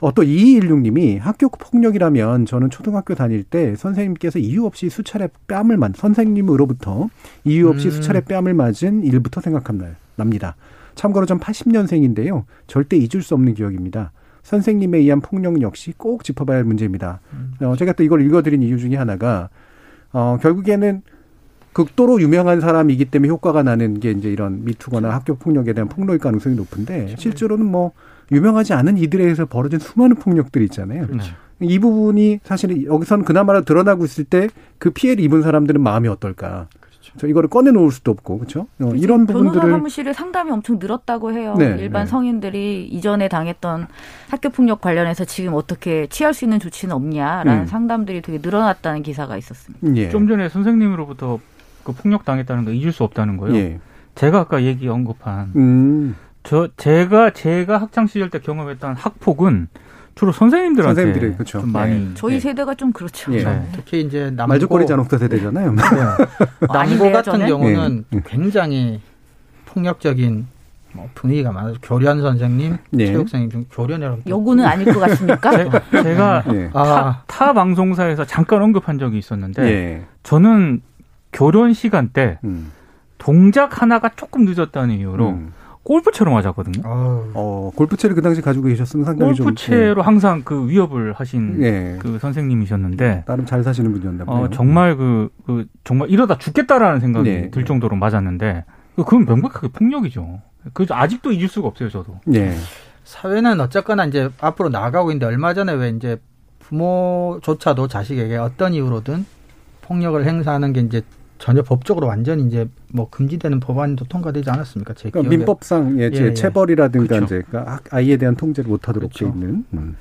Speaker 1: 어, 또 2216님이 학교 폭력이라면 저는 초등학교 다닐 때 선생님께서 이유 없이 수차례 뺨을 맞, 선생님으로부터 이유 없이
Speaker 6: 음.
Speaker 1: 수차례 뺨을 맞은 일부터 생각납니다. 참고로 전 80년생인데요. 절대 잊을 수 없는 기억입니다. 선생님에 의한 폭력 역시 꼭 짚어봐야 할 문제입니다. 어, 제가 또 이걸 읽어드린 이유 중에 하나가 어, 결국에는 극도로 유명한 사람이기 때문에 효과가 나는 게 이제 이런 미투거나 학교 폭력에 대한 폭로일 가능성이 높은데 실제로는 뭐 유명하지 않은 이들에 의해서 벌어진 수많은 폭력들이 있잖아요.
Speaker 5: 그렇죠.
Speaker 1: 이 부분이 사실 여기서는 그나마라 드러나고 있을 때 그 피해를 입은 사람들은 마음이 어떨까. 저 이거를 꺼내놓을 수도 없고 그렇죠. 어, 이런
Speaker 4: 변호사
Speaker 1: 부분들을
Speaker 4: 사무실에 상담이 엄청 늘었다고 해요.
Speaker 1: 네,
Speaker 4: 일반
Speaker 1: 네.
Speaker 4: 성인들이 이전에 당했던 학교 폭력 관련해서 지금 어떻게 취할 수 있는 조치는 없냐라는
Speaker 1: 음.
Speaker 4: 상담들이 되게 늘어났다는 기사가 있었습니다.
Speaker 1: 예.
Speaker 5: 좀 전에 선생님으로부터 그 폭력 당했다는 거 잊을 수 없다는 거요.
Speaker 1: 예.
Speaker 5: 제가 아까 얘기 언급한
Speaker 1: 음.
Speaker 5: 저 제가 제가 학창 시절 때 경험했던 학폭은 주로 선생님들한테
Speaker 1: 선생님들이, 그쵸.
Speaker 5: 좀 많이
Speaker 1: 네.
Speaker 4: 저희
Speaker 1: 예.
Speaker 4: 세대가 좀 그렇죠.
Speaker 1: 예.
Speaker 5: 네.
Speaker 6: 특히 이제 남고
Speaker 1: 말죽거리 잔혹사 세대잖아요.
Speaker 6: 네. <laughs> 남고
Speaker 4: 아닌데요,
Speaker 6: 같은
Speaker 4: 저는?
Speaker 6: 경우는
Speaker 1: 예.
Speaker 6: 굉장히 폭력적인 뭐 분위기가 많아서 교련 선생님,
Speaker 1: 예.
Speaker 6: 체육 선생님 중 교련이라고
Speaker 4: 여고는 아닐 것 같습니까? <laughs>
Speaker 5: 제, 제가
Speaker 1: 예.
Speaker 6: 아,
Speaker 5: 타 방송사에서 잠깐 언급한 적이 있었는데
Speaker 1: 예.
Speaker 5: 저는 교련 시간 때
Speaker 1: 음.
Speaker 5: 동작 하나가 조금 늦었다는 이유로
Speaker 1: 음.
Speaker 5: 골프채로 맞았거든요.
Speaker 6: 어우,
Speaker 1: 어, 골프채를 그 당시 가지고 계셨으면 상당히 좀
Speaker 5: 골프채로 항상 그 위협을 하신
Speaker 1: 예. 예.
Speaker 5: 그 선생님이셨는데
Speaker 1: 나름 잘 사시는 분이었나 보네요.
Speaker 5: 어, 정말 그, 그 정말 이러다 죽겠다라는 생각이
Speaker 1: 네.
Speaker 5: 들 정도로 맞았는데 그건 명백하게 폭력이죠. 그 아직도 잊을 수가 없어요, 저도.
Speaker 1: 예.
Speaker 6: 사회는 어쨌거나 이제 앞으로 나가고 있는데 얼마 전에 왜 이제 부모조차도 자식에게 어떤 이유로든 폭력을 행사하는 게 이제 전혀 법적으로 완전히 이제 뭐 금지되는 법안도 통과되지 않았습니까? 제
Speaker 1: 그러니까. 민법상 예, 제
Speaker 6: 예, 예.
Speaker 1: 체벌이라든가
Speaker 5: 그렇죠.
Speaker 1: 이제 그러니까 학- 아이에 대한 통제를 못하도록 돼
Speaker 6: 그렇죠.
Speaker 1: 있는. 음.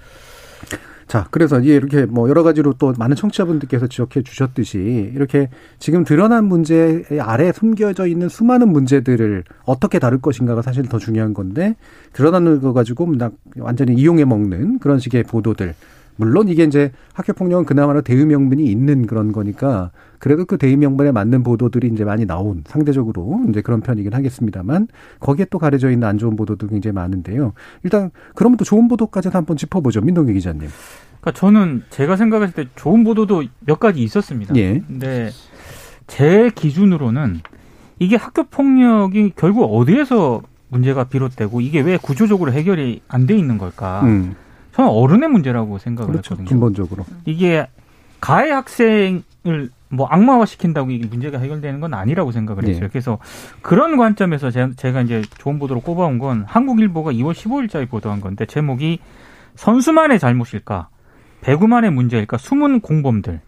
Speaker 1: 자, 그래서 이렇게 뭐 여러 가지로 또 많은 청취자분들께서 지적해 주셨듯이 이렇게 지금 드러난 문제 아래 숨겨져 있는 수많은 문제들을 어떻게 다룰 것인가가 사실 더 중요한 건데 드러나는 거 가지고 막 완전히 이용해 먹는 그런 식의 보도들. 물론 이게 이제 학교 폭력은 그나마나 대의 명분이 있는 그런 거니까 그래도 그 대의 명분에 맞는 보도들이 이제 많이 나온 상대적으로 이제 그런 편이긴 하겠습니다만 거기에 또 가려져 있는 안 좋은 보도도 굉장히 많은데요. 일단 그러면 또 좋은 보도까지도 한번 짚어보죠. 민동기 기자님.
Speaker 5: 그러니까 저는 제가 생각했을 때 좋은 보도도 몇 가지 있었습니다.
Speaker 1: 예.
Speaker 5: 근데 제 기준으로는 이게 학교 폭력이 결국 어디에서 문제가 비롯되고 이게 왜 구조적으로 해결이 안 돼 있는 걸까?
Speaker 1: 음.
Speaker 5: 저는 어른의 문제라고 생각을
Speaker 1: 그렇죠.
Speaker 5: 했거든요.
Speaker 1: 근본적으로.
Speaker 5: 이게 가해 학생을 뭐 악마화 시킨다고 이게 문제가 해결되는 건 아니라고 생각을 했어요.
Speaker 1: 예.
Speaker 5: 그래서 그런 관점에서 제- 제가 이제 좋은 보도로 꼽아온 건 한국일보가 2월 15일자에 보도한 건데 제목이 선수만의 잘못일까, 배구만의 문제일까, 숨은 공범들.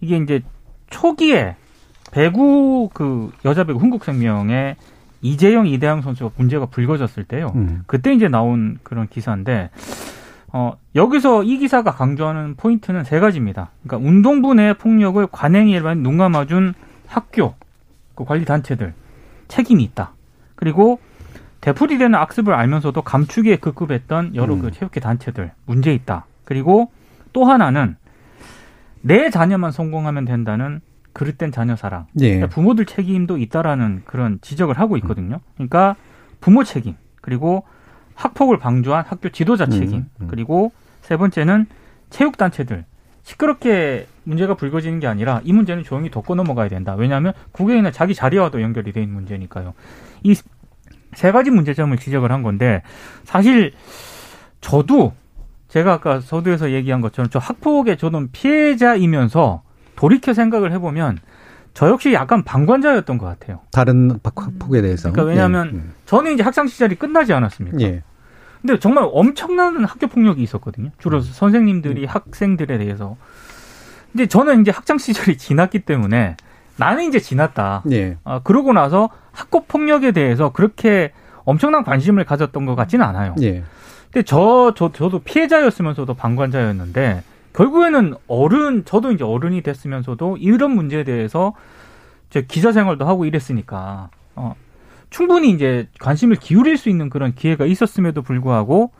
Speaker 5: 이게 이제 초기에 배구 그 여자 배구 흥국생명의 이재영 이대영 선수가 문제가 불거졌을 때요.
Speaker 1: 음.
Speaker 5: 그때 이제 나온 그런 기사인데 어 여기서 이 기사가 강조하는 포인트는 세 가지입니다. 그러니까 운동부 내 폭력을 관행이 일반 눈 감아준 학교 그 관리 단체들 책임이 있다. 그리고 되풀이 되는 악습을 알면서도 감추기에 급급했던 여러 그
Speaker 1: 음.
Speaker 5: 체육회 단체들 문제 있다. 그리고 또 하나는 내 자녀만 성공하면 된다는 그릇된 자녀 사랑.
Speaker 1: 예.
Speaker 5: 그러니까 부모들 책임도 있다라는 그런 지적을 하고 있거든요. 그러니까 부모 책임 그리고 학폭을 방조한 학교 지도자 책임
Speaker 1: 음, 음.
Speaker 5: 그리고 세 번째는 체육 단체들 시끄럽게 문제가 불거지는 게 아니라 이 문제는 조용히 덮고 넘어가야 된다. 왜냐하면 국외에는 자기 자리와도 연결이 돼 있는 문제니까요. 이 세 가지 문제점을 지적을 한 건데 사실 저도 제가 아까 서두에서 얘기한 것처럼 저 학폭의 저는 피해자이면서 돌이켜 생각을 해보면 저 역시 약간 방관자였던 것 같아요.
Speaker 1: 다른 학폭에 대해서.
Speaker 5: 그러니까 왜냐하면 저는 이제 학창 시절이 끝나지 않았습니까?
Speaker 1: 예. 예.
Speaker 5: 근데 정말 엄청난 학교 폭력이 있었거든요. 주로
Speaker 1: 음.
Speaker 5: 선생님들이 학생들에 대해서. 근데 저는 이제 학창 시절이 지났기 때문에 나는 이제 지났다.
Speaker 1: 예.
Speaker 5: 아, 그러고 나서 학교 폭력에 대해서 그렇게 엄청난 관심을 가졌던 것 같지는 않아요.
Speaker 1: 예.
Speaker 5: 근데 저, 저, 저도 피해자였으면서도 방관자였는데 결국에는 어른, 저도 이제 어른이 됐으면서도 이런 문제에 대해서 제 기자 생활도 하고 이랬으니까, 어, 충분히 이제 관심을 기울일 수 있는 그런 기회가 있었음에도 불구하고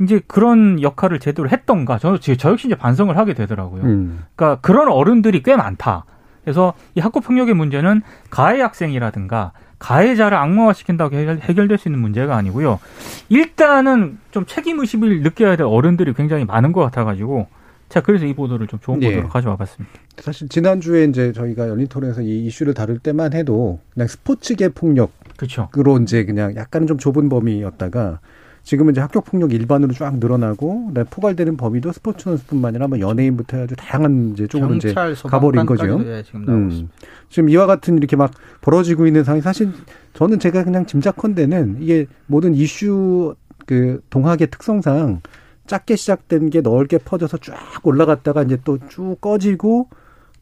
Speaker 5: 이제 그런 역할을 제대로 했던가, 저, 저 역시 이제 반성을 하게 되더라고요.
Speaker 1: 음.
Speaker 5: 그러니까 그런 어른들이 꽤 많다. 그래서 이 학교 폭력의 문제는 가해 학생이라든가 가해자를 악마화시킨다고 해결, 해결될 수 있는 문제가 아니고요. 일단은 좀 책임 의식을 느껴야 될 어른들이 굉장히 많은 것 같아가지고 제가 그래서 이 보도를 좀 좋은
Speaker 1: 예.
Speaker 5: 보도로 가져와 봤습니다.
Speaker 1: 사실 지난주에 이제 저희가 열린 토론에서 이 이슈를 다룰 때만 해도 그냥 스포츠계 폭력으로
Speaker 5: 그렇죠.
Speaker 1: 이제 그냥 약간은 좀 좁은 범위였다가 지금은 이제 학교 폭력 일반으로 쫙 늘어나고 포괄되는 범위도 스포츠 선수뿐만 아니라 뭐 연예인부터 해가지고 다양한 이제 쪽으로 이제 가버린 거죠.
Speaker 6: 예, 지금
Speaker 1: 음. 지금 이와 같은 이렇게 막 벌어지고 있는 상황이 사실 저는 제가 그냥 짐작컨대는 이게 모든 이슈 그 동학의 특성상 작게 시작된 게 넓게 퍼져서 쫙 올라갔다가 이제 또 쭉 꺼지고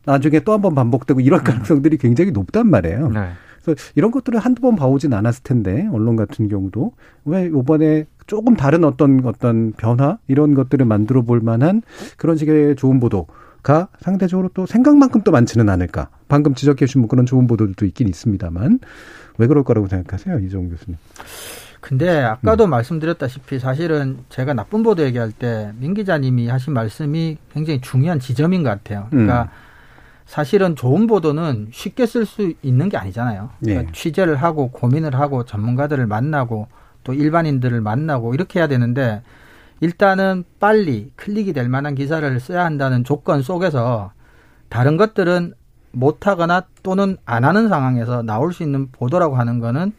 Speaker 1: 나중에 또 한 번 반복되고 이런 가능성들이 굉장히 높단 말이에요.
Speaker 5: 네.
Speaker 1: 그래서 이런 것들을 한두 번 봐오진 않았을 텐데 언론 같은 경우도 왜 이번에 조금 다른 어떤 어떤 변화 이런 것들을 만들어 볼 만한 그런 식의 좋은 보도가 상대적으로 또 생각만큼 또 많지는 않을까. 방금 지적해 주신 뭐 그런 좋은 보도들도 있긴 있습니다만 왜 그럴 거라고 생각하세요, 이종 교수님?
Speaker 6: 근데 아까도 말씀드렸다시피 사실은 제가 나쁜 보도 얘기할 때 민 기자님이 하신 말씀이 굉장히 중요한 지점인 것 같아요. 그러니까
Speaker 1: 음.
Speaker 6: 사실은 좋은 보도는 쉽게 쓸 수 있는 게 아니잖아요. 그러니까
Speaker 1: 예.
Speaker 6: 취재를 하고 고민을 하고 전문가들을 만나고 또 일반인들을 만나고 이렇게 해야 되는데 일단은 빨리 클릭이 될 만한 기사를 써야 한다는 조건 속에서 다른 것들은 못하거나 또는 안 하는 상황에서 나올 수 있는 보도라고 하는 거는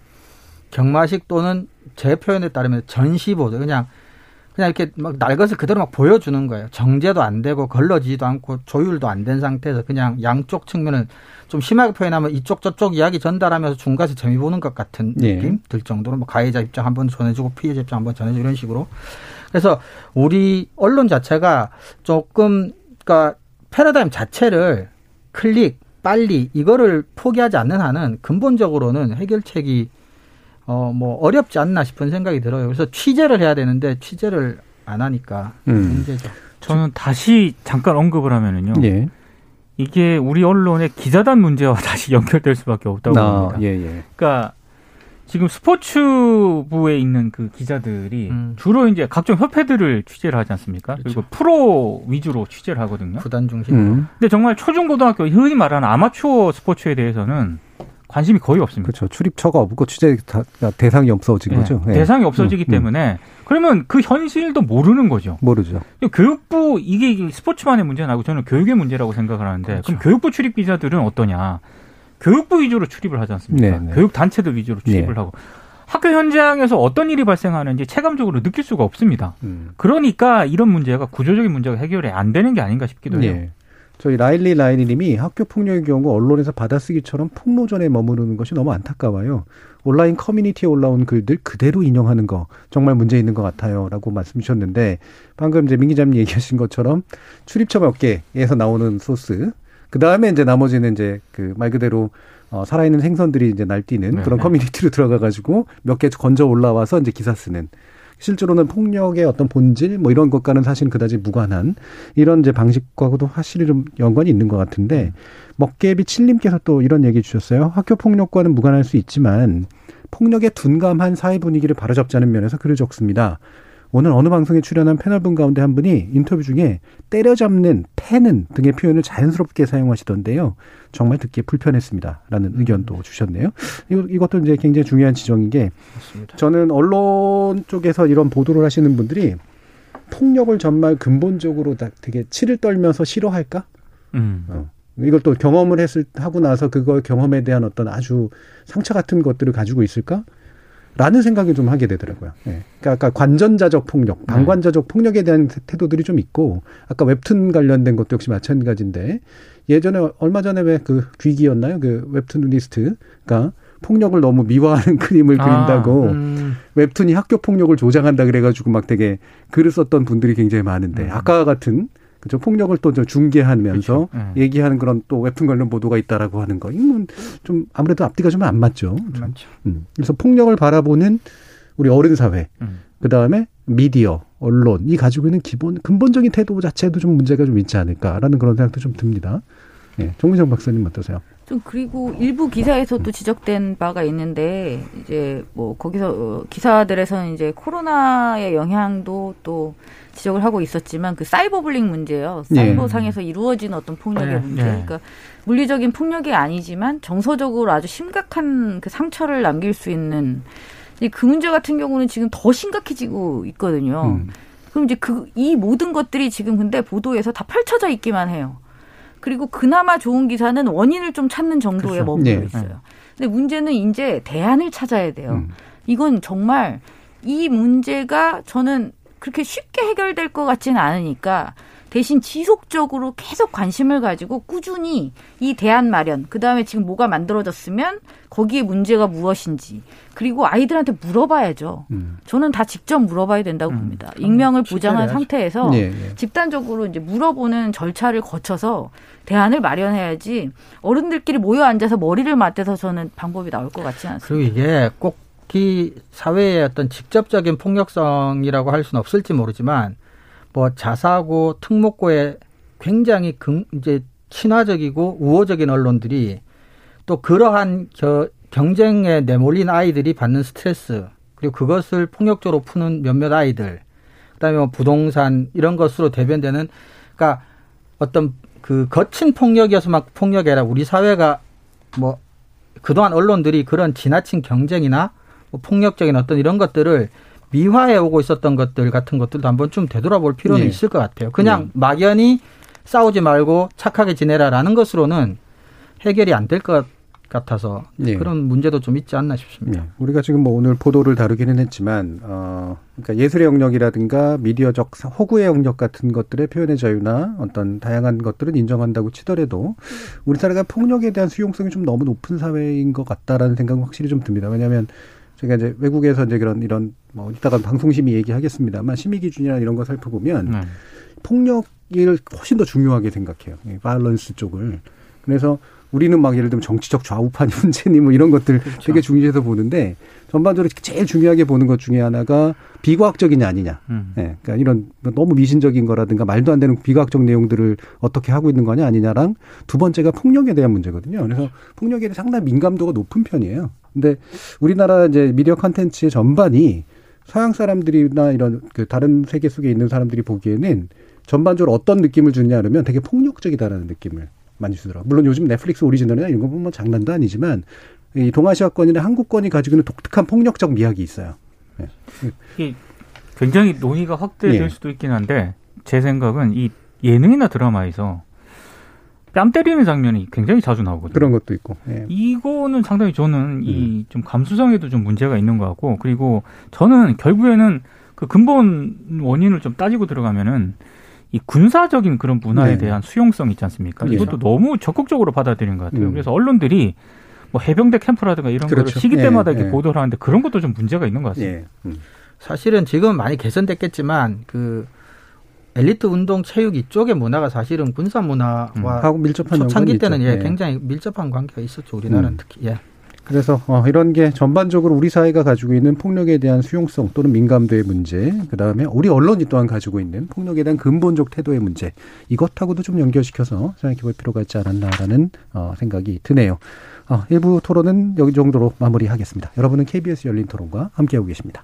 Speaker 6: 경마식 또는 제 표현에 따르면 전시 보도 그냥 그냥 이렇게 막 날것을 그대로 막 보여주는 거예요. 정제도 안 되고 걸러지지도 않고 조율도 안 된 상태에서 그냥 양쪽 측면을 좀 심하게 표현하면 이쪽 저쪽 이야기 전달하면서 중간에서 재미 보는 것 같은
Speaker 1: 예.
Speaker 6: 느낌 들 정도로 뭐 가해자 입장 한번 전해주고 피해자 입장 한번 전해주고 이런 식으로 그래서 우리 언론 자체가 조금 그러니까 패러다임 자체를 클릭 빨리 이거를 포기하지 않는 한은 근본적으로는 해결책이 어 뭐 어렵지 않나 싶은 생각이 들어요. 그래서 취재를 해야 되는데 취재를 안 하니까
Speaker 1: 음.
Speaker 6: 문제죠.
Speaker 5: 저는 다시 잠깐 언급을 하면은요.
Speaker 1: 예.
Speaker 5: 이게 우리 언론의 기자단 문제와 <laughs> 다시 연결될 수밖에 없다고
Speaker 1: 아,
Speaker 5: 봅니다.
Speaker 1: 예, 예.
Speaker 5: 그러니까 지금 스포츠부에 있는 그 기자들이
Speaker 6: 음.
Speaker 5: 주로 이제 각종 협회들을 취재를 하지 않습니까?
Speaker 6: 그렇죠.
Speaker 5: 그리고 프로 위주로 취재를 하거든요.
Speaker 6: 구단 중심.
Speaker 1: 음.
Speaker 5: 근데 정말 초중고등학교 흔히 말하는 아마추어 스포츠에 대해서는 관심이 거의 없습니다.
Speaker 1: 그렇죠. 출입처가 없고 취재 다- 대상이 없어진
Speaker 5: 예,
Speaker 1: 거죠. 예.
Speaker 5: 대상이 없어지기
Speaker 1: 음, 음.
Speaker 5: 때문에 그러면 그 현실도 모르는 거죠.
Speaker 1: 모르죠.
Speaker 5: 교육부 이게 스포츠만의 문제는 아니고 저는 교육의 문제라고 생각을 하는데 그
Speaker 1: 그렇죠.
Speaker 5: 럼 교육부 출입 기자들은 어떠냐? 교육부 위주로 출입을 하지 않습니까?
Speaker 1: 네, 네.
Speaker 5: 교육 단체들 위주로 출입을
Speaker 1: 네.
Speaker 5: 하고 학교 현장에서 어떤 일이 발생하는지 체감적으로 느낄 수가 없습니다.
Speaker 1: 음.
Speaker 5: 그러니까 이런 문제가 구조적인 문제가 해결이 안 되는 게 아닌가 싶기도 해요.
Speaker 1: 예. 저희 라일리 라일리님이 학교 폭력의 경우 언론에서 받아쓰기처럼 폭로전에 머무르는 것이 너무 안타까워요. 온라인 커뮤니티에 올라온 글들 그대로 인용하는 거 정말 문제 있는 것 같아요라고 말씀 주셨는데 방금 이제 민 기자님 얘기하신 것처럼 출입처 몇 개에서 나오는 소스 그 다음에 이제 나머지는 이제 그 말 그대로 어, 살아있는 생선들이 이제 날뛰는
Speaker 5: 네.
Speaker 1: 그런 커뮤니티로 들어가가지고 몇 개 건져 올라와서 이제 기사 쓰는. 실제로는 폭력의 어떤 본질 뭐 이런 것과는 사실 그다지 무관한 이런 이제 방식과도 확실히 좀 연관이 있는 것 같은데 먹개비 칠님께서 또 이런 얘기 주셨어요. 학교 폭력과는 무관할 수 있지만 폭력에 둔감한 사회 분위기를 바로잡자는 면에서 글을 적습니다. 오늘 어느 방송에 출연한 패널분 가운데 한 분이 인터뷰 중에 때려잡는, 패는 등의 표현을 자연스럽게 사용하시던데요. 정말 듣기에 불편했습니다. 라는 의견도 주셨네요. 이거, 이것도 이제 굉장히 중요한 지적인 게
Speaker 6: 맞습니다.
Speaker 1: 저는 언론 쪽에서 이런 보도를 하시는 분들이 폭력을 정말 근본적으로 다 되게 치를 떨면서 싫어할까?
Speaker 5: 음.
Speaker 1: 어. 이걸 또 경험을 했을 하고 나서 그걸 경험에 대한 어떤 아주 상처 같은 것들을 가지고 있을까? 라는 생각을 좀 하게 되더라고요. 예. 그러니까 아까 관전자적 폭력, 방관자적 폭력에 대한 태- 태도들이 좀 있고 아까 웹툰 관련된 것도 역시 마찬가지인데 예전에 얼마 전에 왜 그 귀귀였나요? 그 웹투니스트가 폭력을 너무 미화하는 <laughs> 그림을
Speaker 5: 아,
Speaker 1: 그린다고
Speaker 6: 음,
Speaker 1: 웹툰이 학교 폭력을 조장한다 그래가지고 막 되게 글을 썼던 분들이 굉장히 많은데
Speaker 5: 음.
Speaker 1: 아까 같은 그죠 폭력을 또저 중계하면서
Speaker 5: 그렇죠. 예.
Speaker 1: 얘기하는 그런 또 웹툰 관련 보도가 있다라고 하는 거 이건 좀 아무래도 앞뒤가 좀 안 맞죠.
Speaker 6: 맞죠.
Speaker 1: 음. 그래서 폭력을 바라보는 우리 어른 사회
Speaker 5: 음.
Speaker 1: 그 다음에 미디어 언론 이 가지고 있는 기본 근본적인 태도 자체도 좀 문제가 좀 있지 않을까라는 그런 생각도 좀 듭니다. 예, 정민정 박사님 어떠세요?
Speaker 4: 좀 그리고 일부 기사에서도 지적된 바가 있는데 이제 뭐 거기서 어, 기사들에서는 이제 코로나의 영향도 또 지적을 하고 있었지만 그 사이버블링 문제요.
Speaker 1: 예.
Speaker 4: 사이버상에서 이루어지는 어떤 폭력의
Speaker 5: 네,
Speaker 4: 문제.
Speaker 5: 네.
Speaker 4: 그러니까 물리적인 폭력이 아니지만 정서적으로 아주 심각한 그 상처를 남길 수 있는 이그 문제 같은 경우는 지금 더 심각해지고 있거든요.
Speaker 1: 음.
Speaker 4: 그럼 이제 그 이 모든 것들이 지금 근데 보도에서 다 펼쳐져 있기만 해요. 그리고 그나마 좋은 기사는 원인을 좀 찾는 정도에
Speaker 5: 그렇죠.
Speaker 4: 머물러
Speaker 1: 네.
Speaker 4: 있어요. 근데 문제는 이제 대안을 찾아야 돼요.
Speaker 1: 음.
Speaker 4: 이건 정말 이 문제가 저는 그렇게 쉽게 해결될 것 같지는 않으니까 대신 지속적으로 계속 관심을 가지고 꾸준히 이 대안 마련, 그 다음에 지금 뭐가 만들어졌으면 거기에 문제가 무엇인지, 그리고 아이들한테 물어봐야죠.
Speaker 1: 음.
Speaker 4: 저는 다 직접 물어봐야 된다고
Speaker 5: 음,
Speaker 4: 봅니다. 익명을
Speaker 6: 실제로
Speaker 4: 보장한. 상태에서
Speaker 1: 예, 예.
Speaker 4: 집단적으로 이제 물어보는 절차를 거쳐서 대안을 마련해야지 어른들끼리 모여 앉아서 머리를 맞대서 저는 방법이 나올 것 같지 않습니다.
Speaker 6: 그리고 이게 꼭이 사회의 어떤 직접적인 폭력성이라고 할 수는 없을지 모르지만 뭐 자사고 특목고에 굉장히 긍, 이제 친화적이고 우호적인 언론들이 또 그러한 겨, 경쟁에 내몰린 아이들이 받는 스트레스 그리고 그것을 폭력적으로 푸는 몇몇 아이들 그다음에 뭐 부동산 이런 것으로 대변되는 그러니까 어떤 그 거친 폭력이어서 막 폭력이 아니라 우리 사회가 뭐 그동안 언론들이 그런 지나친 경쟁이나 뭐 폭력적인 어떤 이런 것들을 미화해 오고 있었던 것들 같은 것들도 한번 좀 되돌아볼 필요는
Speaker 1: 네.
Speaker 6: 있을 것 같아요. 그냥
Speaker 1: 네.
Speaker 6: 막연히 싸우지 말고 착하게 지내라라는 것으로는 해결이 안 될 것 같아서
Speaker 1: 네.
Speaker 6: 그런 문제도 좀 있지 않나 싶습니다.
Speaker 1: 네. 우리가 지금 뭐 오늘 보도를 다루기는 했지만, 어, 그러니까 예술의 영역이라든가 미디어적 사- 호구의 영역 같은 것들의 표현의 자유나 어떤 다양한 것들은 인정한다고 치더라도 우리 사회가 폭력에 대한 수용성이 좀 너무 높은 사회인 것 같다라는 생각은 확실히 좀 듭니다. 왜냐하면 제가 이제 외국에서 이제 그런 이런 뭐 이따가 방송심의 얘기하겠습니다만 심의 기준이나 이런 거 살펴보면
Speaker 5: 네.
Speaker 1: 폭력을 훨씬 더 중요하게 생각해요. 이 바이런스 쪽을. 그래서 우리는 막 예를 들면 정치적 좌우판이 <laughs> 문제니 뭐 이런 것들
Speaker 6: 그렇죠.
Speaker 1: 되게 중시해서 보는데 전반적으로 제일 중요하게 보는 것 중에 하나가 비과학적이냐 아니냐.
Speaker 5: 음.
Speaker 1: 예. 그러니까 이런 너무 미신적인 거라든가 말도 안 되는 비과학적 내용들을 어떻게 하고 있는 거냐 아니냐랑 두 번째가 폭력에 대한 문제거든요. 그래서 폭력에 대해 상당히 민감도가 높은 편이에요. 근데 우리나라 이제 미디어 컨텐츠의 전반이 서양 사람들이나 이런 그 다른 세계 속에 있는 사람들이 보기에는 전반적으로 어떤 느낌을 주느냐 그러면 되게 폭력적이다라는 느낌을 많이 주더라고요. 물론 요즘 넷플릭스 오리지널이나 이런 거 보면 뭐 장난도 아니지만 이 동아시아권이나 한국권이 가지고 있는 독특한 폭력적 미학이 있어요.
Speaker 5: 이게 굉장히 논의가 확대될
Speaker 1: 예.
Speaker 5: 수도 있긴 한데 제 생각은 이 예능이나 드라마에서 뺨 때리는 장면이 굉장히 자주 나오거든요.
Speaker 1: 그런 것도 있고. 예.
Speaker 5: 이거는 상당히 저는
Speaker 1: 음.
Speaker 5: 이좀 감수성에도 좀 문제가 있는 것 같고 그리고 저는 결국에는 그 근본 원인을 좀 따지고 들어가면은 이 군사적인 그런 문화에
Speaker 1: 네.
Speaker 5: 대한 수용성 있지 않습니까?
Speaker 1: 예.
Speaker 5: 이것도 너무 적극적으로 받아들인 것 같아요.
Speaker 1: 음.
Speaker 5: 그래서 언론들이 뭐 해병대 캠프라든가 이런
Speaker 1: 그렇죠.
Speaker 5: 거를 시기
Speaker 1: 예,
Speaker 5: 때마다 이렇게
Speaker 1: 예.
Speaker 5: 보도를 하는데 그런 것도 좀 문제가 있는 것 같습니다.
Speaker 1: 예. 음.
Speaker 6: 사실은 지금 많이 개선됐겠지만 그 엘리트 운동 체육 이쪽의 문화가 사실은 군사 문화와
Speaker 1: 음, 하고 밀접한
Speaker 6: 초창기 때는 예,
Speaker 1: 네.
Speaker 6: 굉장히 밀접한 관계가 있었죠 우리나라는
Speaker 1: 음.
Speaker 6: 특히 예.
Speaker 1: 그래서 어, 이런 게 전반적으로 우리 사회가 가지고 있는 폭력에 대한 수용성 또는 민감도의 문제, 그 다음에 우리 언론이 또한 가지고 있는 폭력에 대한 근본적 태도의 문제, 이것하고도 좀 연결시켜서 생각해볼 필요가 있지 않았나라는 어, 생각이 드네요. 어, 일부 토론은 여기 정도로 마무리하겠습니다. 여러분은 KBS 열린 토론과 함께하고 계십니다.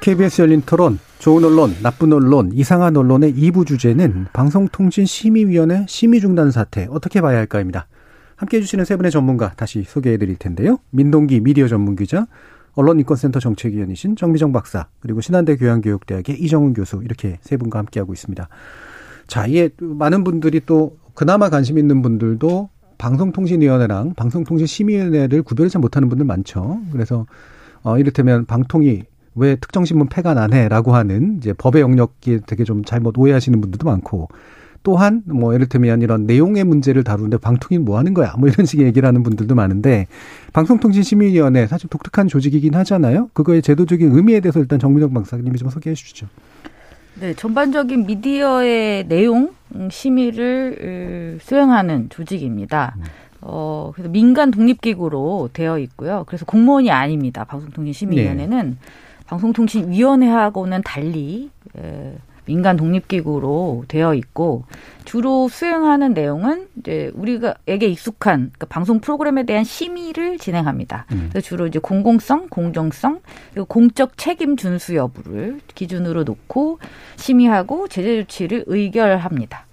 Speaker 1: KBS 열린 토론, 좋은 언론, 나쁜 언론, 이상한 언론의 2부 주제는 방송통신심의위원회 심의 중단 사태 어떻게 봐야 할까입니다. 함께 해 주시는 세 분의 전문가 다시 소개해 드릴 텐데요. 민동기 미디어 전문 기자, 언론인권센터 정책위원이신 정미정 박사, 그리고 신한대 교양교육대학의 이정훈 교수 이렇게 세 분과 함께하고 있습니다. 자, 이게 많은 분들이 또 그나마 관심 있는 분들도 방송통신위원회랑 방송통신심의위원회를 구별을 잘 못하는 분들 많죠. 그래서 어 이를테면 방통위 왜 특정 신문 폐간 안 해라고 하는 이제 법의 영역이 되게 좀 잘못 오해하시는 분들도 많고 또한 뭐 예를들면 이런 내용의 문제를 다루는데 방통위는 뭐 하는 거야 뭐 이런 식의 얘기를 하는 분들도 많은데 방송통신심의위원회 사실 독특한 조직이긴 하잖아요. 그거의 제도적인 의미에 대해서 일단 정민정 박사님이 좀 소개해 주시죠.
Speaker 4: 네, 전반적인 미디어의 내용 음, 심의를 수행하는 조직입니다. 어, 그래서 민간 독립기구로 되어 있고요. 그래서 공무원이 아닙니다. 방송통신심의위원회는 방송통신위원회하고는 달리 에, 민간 독립기구로 되어 있고 주로 수행하는 내용은 이제 우리가에게 익숙한 그러니까 방송 프로그램에 대한 심의를 진행합니다.
Speaker 1: 음.
Speaker 4: 그래서 주로 이제 공공성, 공정성, 그리고 공적 책임 준수 여부를 기준으로 놓고 심의하고 제재 조치를 의결합니다.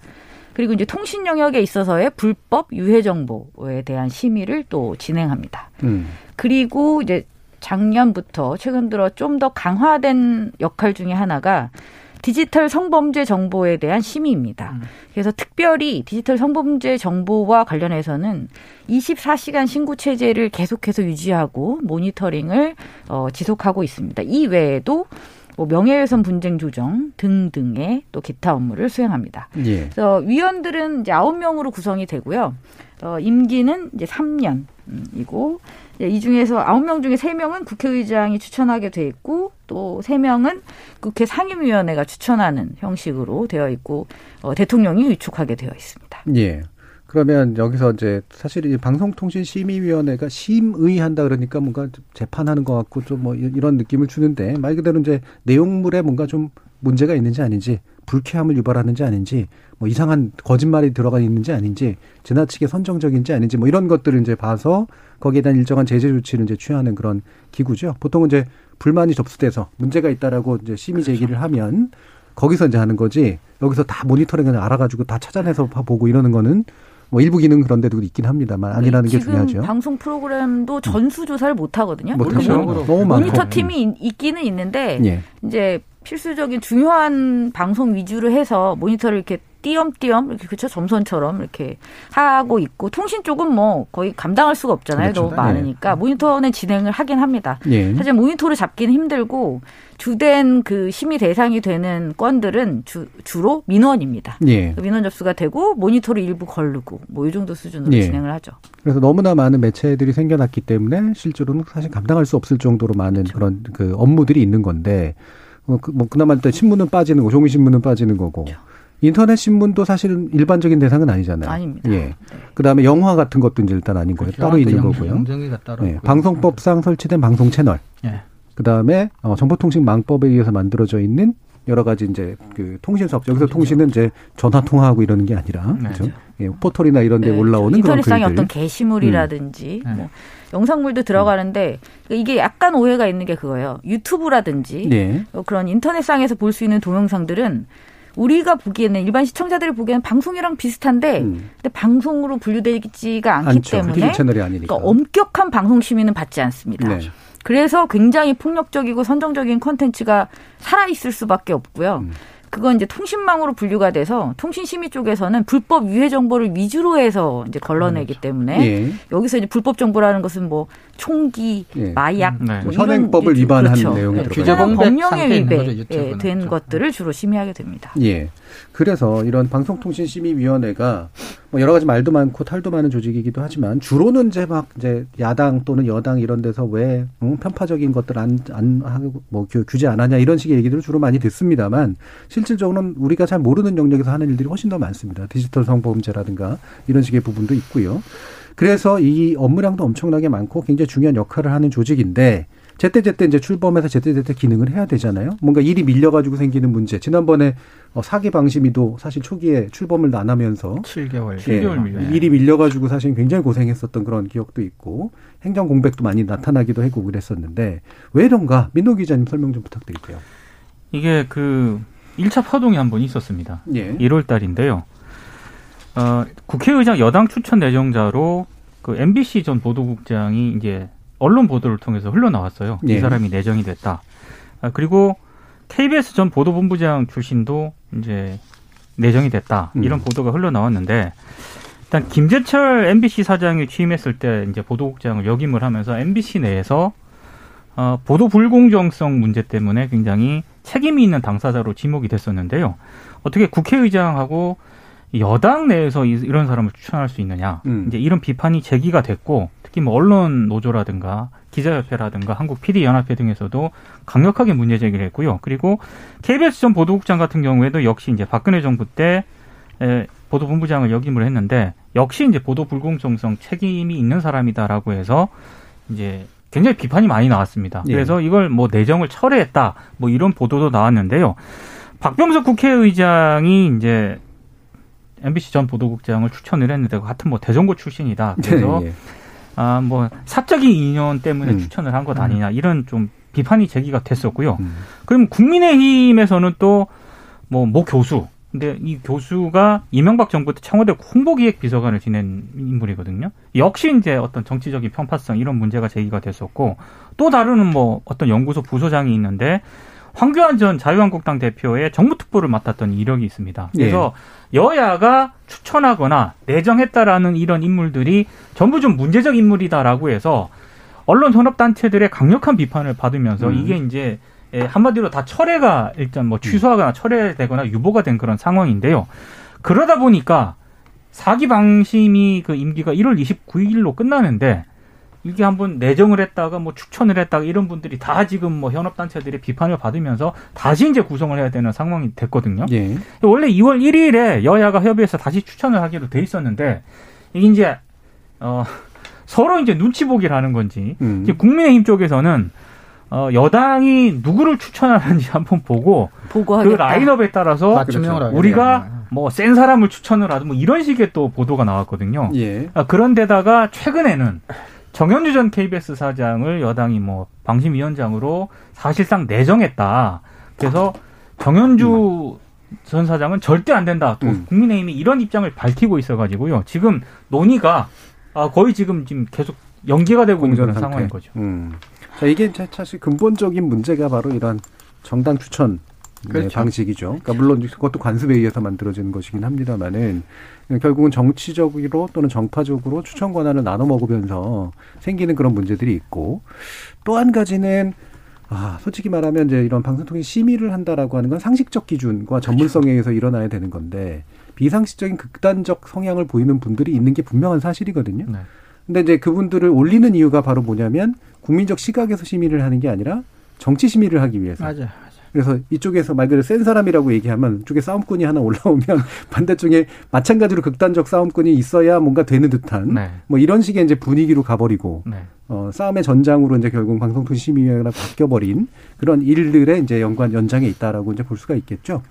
Speaker 4: 그리고 이제 통신 영역에 있어서의 불법 유해 정보에 대한 심의를 또 진행합니다.
Speaker 1: 음.
Speaker 4: 그리고 이제 작년부터 최근 들어 좀 더 강화된 역할 중에 하나가 디지털 성범죄 정보에 대한 심의입니다. 그래서 특별히 디지털 성범죄 정보와 관련해서는 24시간 신고 체제를 계속해서 유지하고 모니터링을 어, 지속하고 있습니다. 이 외에도 뭐 명예훼손 분쟁 조정 등등의 또 기타 업무를 수행합니다.
Speaker 1: 예.
Speaker 4: 그래서 위원들은 이제 아홉 명으로 구성이 되고요. 어, 임기는 이제 3년이고 이 중에서 아홉 명 중에 세 명은 국회의장이 추천하게 돼 있고 또 세 명은 국회 상임위원회가 추천하는 형식으로 되어 있고 어, 대통령이 위촉하게 되어 있습니다.
Speaker 1: 예. 그러면 여기서 이제 사실 이 방송통신심의위원회가 심의한다 그러니까 뭔가 재판하는 것 같고 좀 뭐 이런 느낌을 주는데 말 그대로 이제 내용물에 뭔가 좀 문제가 있는지 아닌지 불쾌함을 유발하는지 아닌지 뭐 이상한 거짓말이 들어가 있는지 아닌지 지나치게 선정적인지 아닌지 뭐 이런 것들을 이제 봐서 거기에 대한 일정한 제재 조치를 이제 취하는 그런 기구죠. 보통은 이제 불만이 접수돼서 문제가 있다라고 이제 심의 제기를 하면 거기서 이제 하는 거지 여기서 다 모니터링을 알아가지고 다 찾아내서 보고 이러는 거는 뭐 일부 기능 그런 데도 있긴 합니다만 아니라는 게
Speaker 4: 지금
Speaker 1: 중요하죠.
Speaker 4: 방송 프로그램도 전수 조사를 못 하거든요.
Speaker 1: 못 하죠. 그렇죠. 너무 많고.
Speaker 4: 모니터 팀이 있- 있기는 있는데
Speaker 1: 예.
Speaker 4: 이제 필수적인 중요한 방송 위주로 해서 모니터를 이렇게 띄엄띄엄 이렇게 그쵸 점선처럼 이렇게 하고 있고 통신 쪽은 뭐 거의 감당할 수가 없잖아요.
Speaker 1: 그렇죠.
Speaker 4: 너무 많으니까 모니터는 진행을 하긴 합니다.
Speaker 1: 예.
Speaker 4: 사실 모니터를 잡기는 힘들고 주된 그 심의 대상이 되는 건들은 주, 주로 민원입니다.
Speaker 1: 예.
Speaker 4: 그 민원 접수가 되고 모니터를 일부 걸르고 뭐 이 정도 수준으로
Speaker 1: 예.
Speaker 4: 진행을 하죠.
Speaker 1: 그래서 너무나 많은 매체들이 생겨났기 때문에 실제로는 사실 감당할 수 없을 정도로 많은
Speaker 4: 그렇죠.
Speaker 1: 그런 그 업무들이 있는 건데 어, 그, 뭐 그나마 일단 신문은 빠지는 거, 종이 신문은 빠지는 거고 인터넷 신문도 사실은 일반적인 대상은 아니잖아요.
Speaker 4: 그렇죠. 아닙니다.
Speaker 1: 예. 그다음에 영화 같은 것도 이제 일단 아닌 거예요. 따로 있는 거고요.
Speaker 6: 영정이가 따로
Speaker 1: 예. 방송법상 설치된 방송 채널.
Speaker 6: 예.
Speaker 1: 그다음에 어, 정보통신망법에 의해서 만들어져 있는 여러 가지 이제 그 통신 사업 여기서 통신은 이제 전화 통화하고 이러는 게 아니라
Speaker 6: 네.
Speaker 1: 그죠? 예, 포털이나 이런 데
Speaker 4: 네,
Speaker 1: 올라오는 그런
Speaker 4: 인터넷상의
Speaker 1: 글들.
Speaker 4: 어떤 게시물이라든지
Speaker 6: 음.
Speaker 4: 뭐 영상물도 들어가는데 이게 약간 오해가 있는 게 그거예요. 유튜브라든지
Speaker 1: 예.
Speaker 4: 어, 그런 인터넷상에서 볼 수 있는 동영상들은 우리가 보기에는 일반 시청자들이 보기에는 방송이랑 비슷한데
Speaker 1: 음.
Speaker 4: 근데 방송으로 분류되지가 않기
Speaker 1: 않죠.
Speaker 4: 때문에
Speaker 1: 디지털 채널이 아니니까.
Speaker 4: 그러니까 엄격한 방송 심의는 받지 않습니다.
Speaker 1: 네.
Speaker 4: 그래서 굉장히 폭력적이고 선정적인 콘텐츠가 살아 있을 수밖에 없고요.
Speaker 1: 음.
Speaker 4: 그건 이제 통신망으로 분류가 돼서 통신심의 쪽에서는 불법 유해 정보를 위주로 해서 이제 걸러내기 때문에
Speaker 1: 예.
Speaker 4: 여기서 이제 불법 정보라는 것은 뭐 총기,
Speaker 1: 예.
Speaker 4: 마약,
Speaker 5: 네.
Speaker 4: 뭐
Speaker 1: 현행법을
Speaker 4: 이런
Speaker 1: 위반한
Speaker 4: 그렇죠.
Speaker 1: 내용이
Speaker 4: 네.
Speaker 1: 들어가요.
Speaker 4: 법령에 위배된
Speaker 6: 유튜브는. 그렇죠.
Speaker 4: 것들을 주로 심의하게 됩니다.
Speaker 1: 예. 그래서 이런 방송통신심의위원회가 뭐 여러 가지 말도 많고 탈도 많은 조직이기도 하지만 주로는 이제 막 이제 야당 또는 여당 이런 데서 왜 음, 편파적인 것들 안, 안 하고 뭐 규- 규제 안 하냐 이런 식의 얘기들을 주로 많이 듣습니다만 실질적으로는 우리가 잘 모르는 영역에서 하는 일들이 훨씬 더 많습니다. 디지털 성범죄라든가 이런 식의 부분도 있고요. 그래서 이 업무량도 엄청나게 많고 굉장히 중요한 역할을 하는 조직인데 제때제때 이제 출범해서 제때제때 기능을 해야 되잖아요. 뭔가 일이 밀려가지고 생기는 문제. 지난번에 어, 사기 방심이도 사실 초기에 출범을 안 하면서
Speaker 6: 7개월.
Speaker 1: 예,
Speaker 5: 7개월 밀려.
Speaker 1: 일이 밀려가지고 사실 굉장히 고생했었던 그런 기억도 있고 행정 공백도 많이 나타나기도 하고 그랬었는데 왜 이런가? 민노 기자님 설명 좀 부탁드릴게요.
Speaker 5: 이게 그 1차 파동이 한 번 있었습니다.
Speaker 1: 예.
Speaker 5: 1월 달인데요. 어, 국회의장 여당 추천 내정자로 그 MBC 전 보도국장이 이제 언론 보도를 통해서 흘러나왔어요.
Speaker 1: 예.
Speaker 5: 이 사람이 내정이 됐다. 아, 그리고 KBS 전 보도본부장 출신도 이제 내정이 됐다.
Speaker 1: 음.
Speaker 5: 이런 보도가 흘러나왔는데 일단 김재철 MBC 사장이 취임했을 때 이제 보도국장을 역임을 하면서 MBC 내에서 어, 보도 불공정성 문제 때문에 굉장히 책임이 있는 당사자로 지목이 됐었는데요. 어떻게 국회의장하고 여당 내에서 이- 이런 사람을 추천할 수 있느냐.
Speaker 1: 음.
Speaker 5: 이제 이런 비판이 제기가 됐고 특히 뭐 언론 노조라든가 기자협회라든가 한국 PD 연합회 등에서도 강력하게 문제 제기를 했고요. 그리고 KBS 전 보도국장 같은 경우에도 역시 이제 박근혜 정부 때 에, 보도본부장을 역임을 했는데 역시 이제 보도 불공정성 책임이 있는 사람이다라고 해서 이제 굉장히 비판이 많이 나왔습니다.
Speaker 1: 예.
Speaker 5: 그래서 이걸 뭐 내정을 철회했다 뭐 이런 보도도 나왔는데요. 박병석 국회의장이 이제 MBC 전 보도국장을 추천을 했는데 같은 뭐 대전고 출신이다. 그래서
Speaker 1: 예.
Speaker 5: 아뭐 사적인 인연 때문에
Speaker 1: 음.
Speaker 5: 추천을 한 것 아니냐 이런 좀 비판이 제기가 됐었고요.
Speaker 1: 음.
Speaker 5: 그럼 국민의힘에서는 또 뭐 모 교수. 근데 이 교수가 이명박 정부 때 청와대 홍보기획 비서관을 지낸 인물이거든요. 역시 이제 어떤 정치적인 편파성 이런 문제가 제기가 됐었고 또 다른 뭐 어떤 연구소 부소장이 있는데 황교안 전 자유한국당 대표의 정무특보를 맡았던 이력이 있습니다. 그래서 여야가 추천하거나 내정했다라는 이런 인물들이 전부 좀 문제적 인물이다라고 해서 언론 현업 단체들의 강력한 비판을 받으면서
Speaker 1: 음.
Speaker 5: 이게 이제 예, 한마디로 다 철회가 일단 뭐 취소하거나 철회되거나 유보가 된 그런 상황인데요. 그러다 보니까 사기 방심이 그 임기가 1월 29일로 끝나는데 이게 한번 내정을 했다가 뭐 추천을 했다가 이런 분들이 다 지금 뭐 현업 단체들의 비판을 받으면서 다시 이제 구성을 해야 되는 상황이 됐거든요.
Speaker 1: 예.
Speaker 5: 원래 2월 1일에 여야가 협의해서 다시 추천을 하기로 돼 있었는데 이게 이제 어 서로 이제 눈치 보기를 하는 건지
Speaker 1: 음.
Speaker 5: 이제 국민의힘 쪽에서는 어 여당이 누구를 추천하는지 한번 보고 그
Speaker 4: 보고하겠다.
Speaker 5: 라인업에 따라서
Speaker 6: 맞춤형으로 하게
Speaker 5: 우리가
Speaker 6: 돼요.
Speaker 5: 뭐센 사람을 추천을 하든 뭐 이런 식의 또 보도가 나왔거든요.
Speaker 1: 예.
Speaker 5: 아, 그런데다가 최근에는 정현주 전 KBS 사장을 여당이 뭐 방심위원장으로 사실상 내정했다. 그래서 정현주 전 사장은 절대 안 된다. 또
Speaker 1: 음.
Speaker 5: 국민의힘이 이런 입장을 밝히고 있어가지고요. 지금 논의가 아, 거의 지금 지금 계속 연기가 되고 있는
Speaker 1: 상태.
Speaker 5: 상황인 거죠.
Speaker 1: 음. 자, 이게 자- 사실 근본적인 문제가 바로 이런 정당 추천 네,
Speaker 6: 그렇죠.
Speaker 1: 방식이죠. 그러니까 물론 그것도 관습에 의해서 만들어지는 것이긴 합니다만은 결국은 정치적으로 또는 정파적으로 추천 권한을 나눠 먹으면서 생기는 그런 문제들이 있고 또 한 가지는 아, 솔직히 말하면 이제 이런 방송통신 심의를 한다라고 하는 건 상식적 기준과 전문성에 의해서 일어나야 되는 건데 비상식적인 극단적 성향을 보이는 분들이 있는 게 분명한 사실이거든요.
Speaker 5: 네.
Speaker 1: 근데 이제 그분들을 올리는 이유가 바로 뭐냐면 국민적 시각에서 심의를 하는 게 아니라 정치 심의를 하기 위해서.
Speaker 6: 맞아요.
Speaker 1: 그래서 이쪽에서 말 그대로 센 사람이라고 얘기하면 이쪽에 싸움꾼이 하나 올라오면 <laughs> 반대쪽에 마찬가지로 극단적 싸움꾼이 있어야 뭔가 되는 듯한
Speaker 5: 네.
Speaker 1: 뭐 이런 식의 이제 분위기로 가버리고
Speaker 5: 네.
Speaker 1: 어, 싸움의 전장으로 이제 결국 방송통신심의위원회가 바뀌어버린 그런 일들의 이제 연관 연장에 있다라고 이제 볼 수가 있겠죠.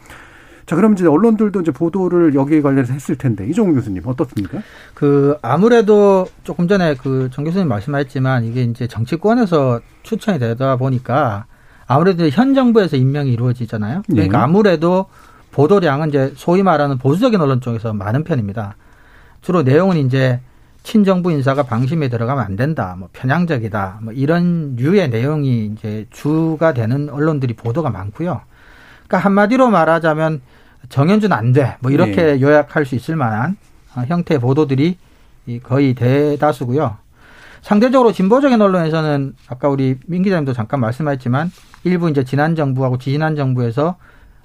Speaker 1: 자, 그럼 이제 언론들도 이제 보도를 여기에 관련해서 했을 텐데 이종우 교수님 어떻습니까?
Speaker 6: 그 아무래도 조금 전에 그 정 교수님 말씀하셨지만 이게 이제 정치권에서 추천이 되다 보니까 아무래도 현 정부에서 임명이 이루어지잖아요. 그러니까
Speaker 1: 네.
Speaker 6: 아무래도 보도량은 이제 소위 말하는 보수적인 언론 쪽에서 많은 편입니다. 주로 내용은 이제 친정부 인사가 방심에 들어가면 안 된다, 뭐 편향적이다, 뭐 이런 류의 내용이 이제 주가 되는 언론들이 보도가 많고요. 그러니까 한마디로 말하자면 정현준 안 돼, 뭐 이렇게 네. 요약할 수 있을 만한 어, 형태의 보도들이 거의 대다수고요. 상대적으로 진보적인 언론에서는 아까 우리 민 기자님도 잠깐 말씀하셨지만 일부 이제 지난 정부하고 지지난 정부에서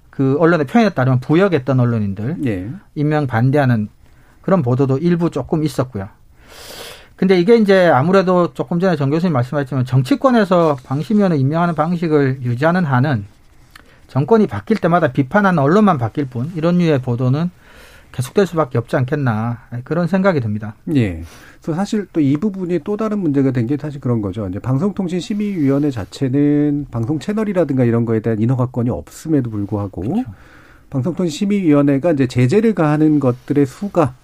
Speaker 6: 그 언론의 표현에 따르면 부역했던 언론인들 네. 임명 반대하는 그런 보도도 일부 조금 있었고요. 근데 이게 이제 아무래도 조금 전에 정 교수님 말씀하셨지만 정치권에서 방심위원을 임명하는 방식을 유지하는 한은 정권이 바뀔 때마다 비판하는 언론만 바뀔 뿐 이런 류의 보도는 계속될 수밖에 없지 않겠나 그런 생각이 듭니다.
Speaker 1: 예. 그래서 사실 또 이 부분이 또 다른 문제가 된 게 사실 그런 거죠. 이제 방송통신심의위원회 자체는 방송 채널이라든가 이런 거에 대한 인허가권이 없음에도 불구하고 그렇죠. 방송통신심의위원회가 이제 제재를 가하는 것들의 수가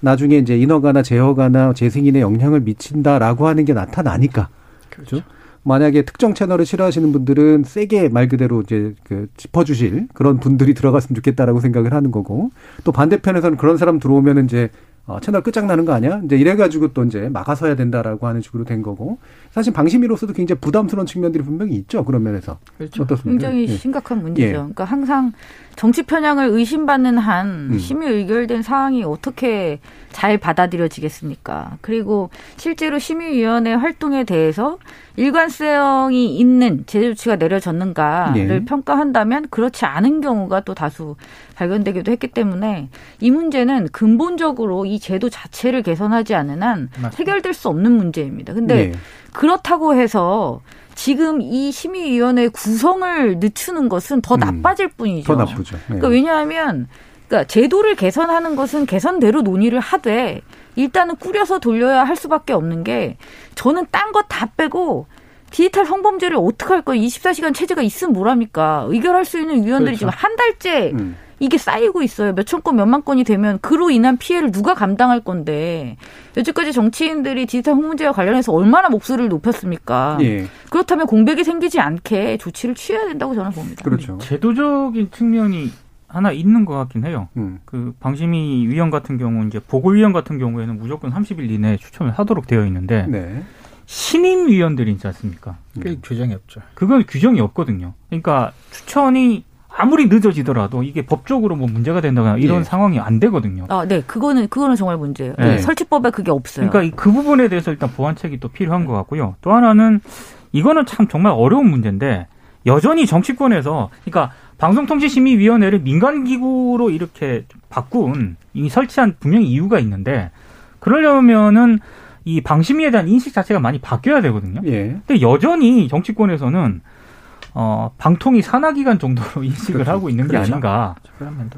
Speaker 1: 나중에 이제 인허가나 제허가나 재승인에 영향을 미친다라고 하는 게 나타나니까. 그렇죠. 만약에 특정 채널을 싫어하시는 분들은 세게 말 그대로 이제 그 짚어주실 그런 분들이 들어갔으면 좋겠다라고 생각을 하는 거고 또 반대편에서는 그런 사람 들어오면 이제 어, 채널 끝장나는 거 아니야? 이제 이래가지고 또 이제 막아서야 된다라고 하는 식으로 된 거고. 사실 방심위로서도 굉장히 부담스러운 측면들이 분명히 있죠. 그런 면에서.
Speaker 4: 그렇죠. 어떻습니까? 굉장히 예. 심각한 문제죠. 예. 그러니까 항상 정치 편향을 의심받는 한 음. 심의 의결된 사항이 어떻게 잘 받아들여지겠습니까? 그리고 실제로 심의위원회 활동에 대해서 일관성이 있는 제재 조치가 내려졌는가를 네. 평가한다면 그렇지 않은 경우가 또 다수 발견되기도 했기 때문에 이 문제는 근본적으로 이 제도 자체를 개선하지 않는 한 맞습니다. 해결될 수 없는 문제입니다. 근데 네. 그렇다고 해서 지금 이 심의위원회 구성을 늦추는 것은 더 음. 나빠질 뿐이죠.
Speaker 1: 더 나쁘죠.
Speaker 4: 네. 그러니까 왜냐하면 그러니까 제도를 개선하는 것은 개선대로 논의를 하되 일단은 꾸려서 돌려야 할 수밖에 없는 게 저는 딴거다 빼고 디지털 성범죄를 어떻게 할 거예요? 24시간 체제가 있으면 뭐랍니까? 의결할 수 있는 위원들이 그렇죠. 지금 한 달째 음. 이게 쌓이고 있어요. 몇천 건, 몇만 건이 되면 그로 인한 피해를 누가 감당할 건데 여태까지 정치인들이 디지털 성문제와 관련해서 얼마나 목소리를 높였습니까? 예. 그렇다면 공백이 생기지 않게 조치를 취해야 된다고 저는 봅니다.
Speaker 1: 그렇죠.
Speaker 5: 제도적인 측면이 하나 있는 것 같긴 해요. 음. 그 방심위 위원 같은 경우 이제 보궐위원 같은 경우에는 무조건 30일 이내에 추천을 하도록 되어 있는데 네. 신임 위원들이 있지 않습니까?
Speaker 6: 그 음. 규정이 없죠.
Speaker 5: 그건 규정이 없거든요. 그러니까 추천이 아무리 늦어지더라도 이게 법적으로 뭐 문제가 된다거나 이런 네. 상황이 안 되거든요.
Speaker 4: 아, 네. 그거는 그거는 정말 문제예요. 네. 설치법에 그게 없어요.
Speaker 5: 그러니까 그 부분에 대해서 일단 보완책이 또 필요한 것 같고요. 또 하나는 이거는 참 정말 어려운 문제인데 여전히 정치권에서 그러니까 방송통신심의위원회를 민간기구로 이렇게 바꾼 이 설치한 분명히 이유가 있는데 그러려면은 이 방심위에 대한 인식 자체가 많이 바뀌어야 되거든요. 예. 근데 여전히 정치권에서는 어, 방통위 산하기관 정도로 <laughs> 인식을 그렇죠. 하고 있는 게 그렇죠. 아닌가.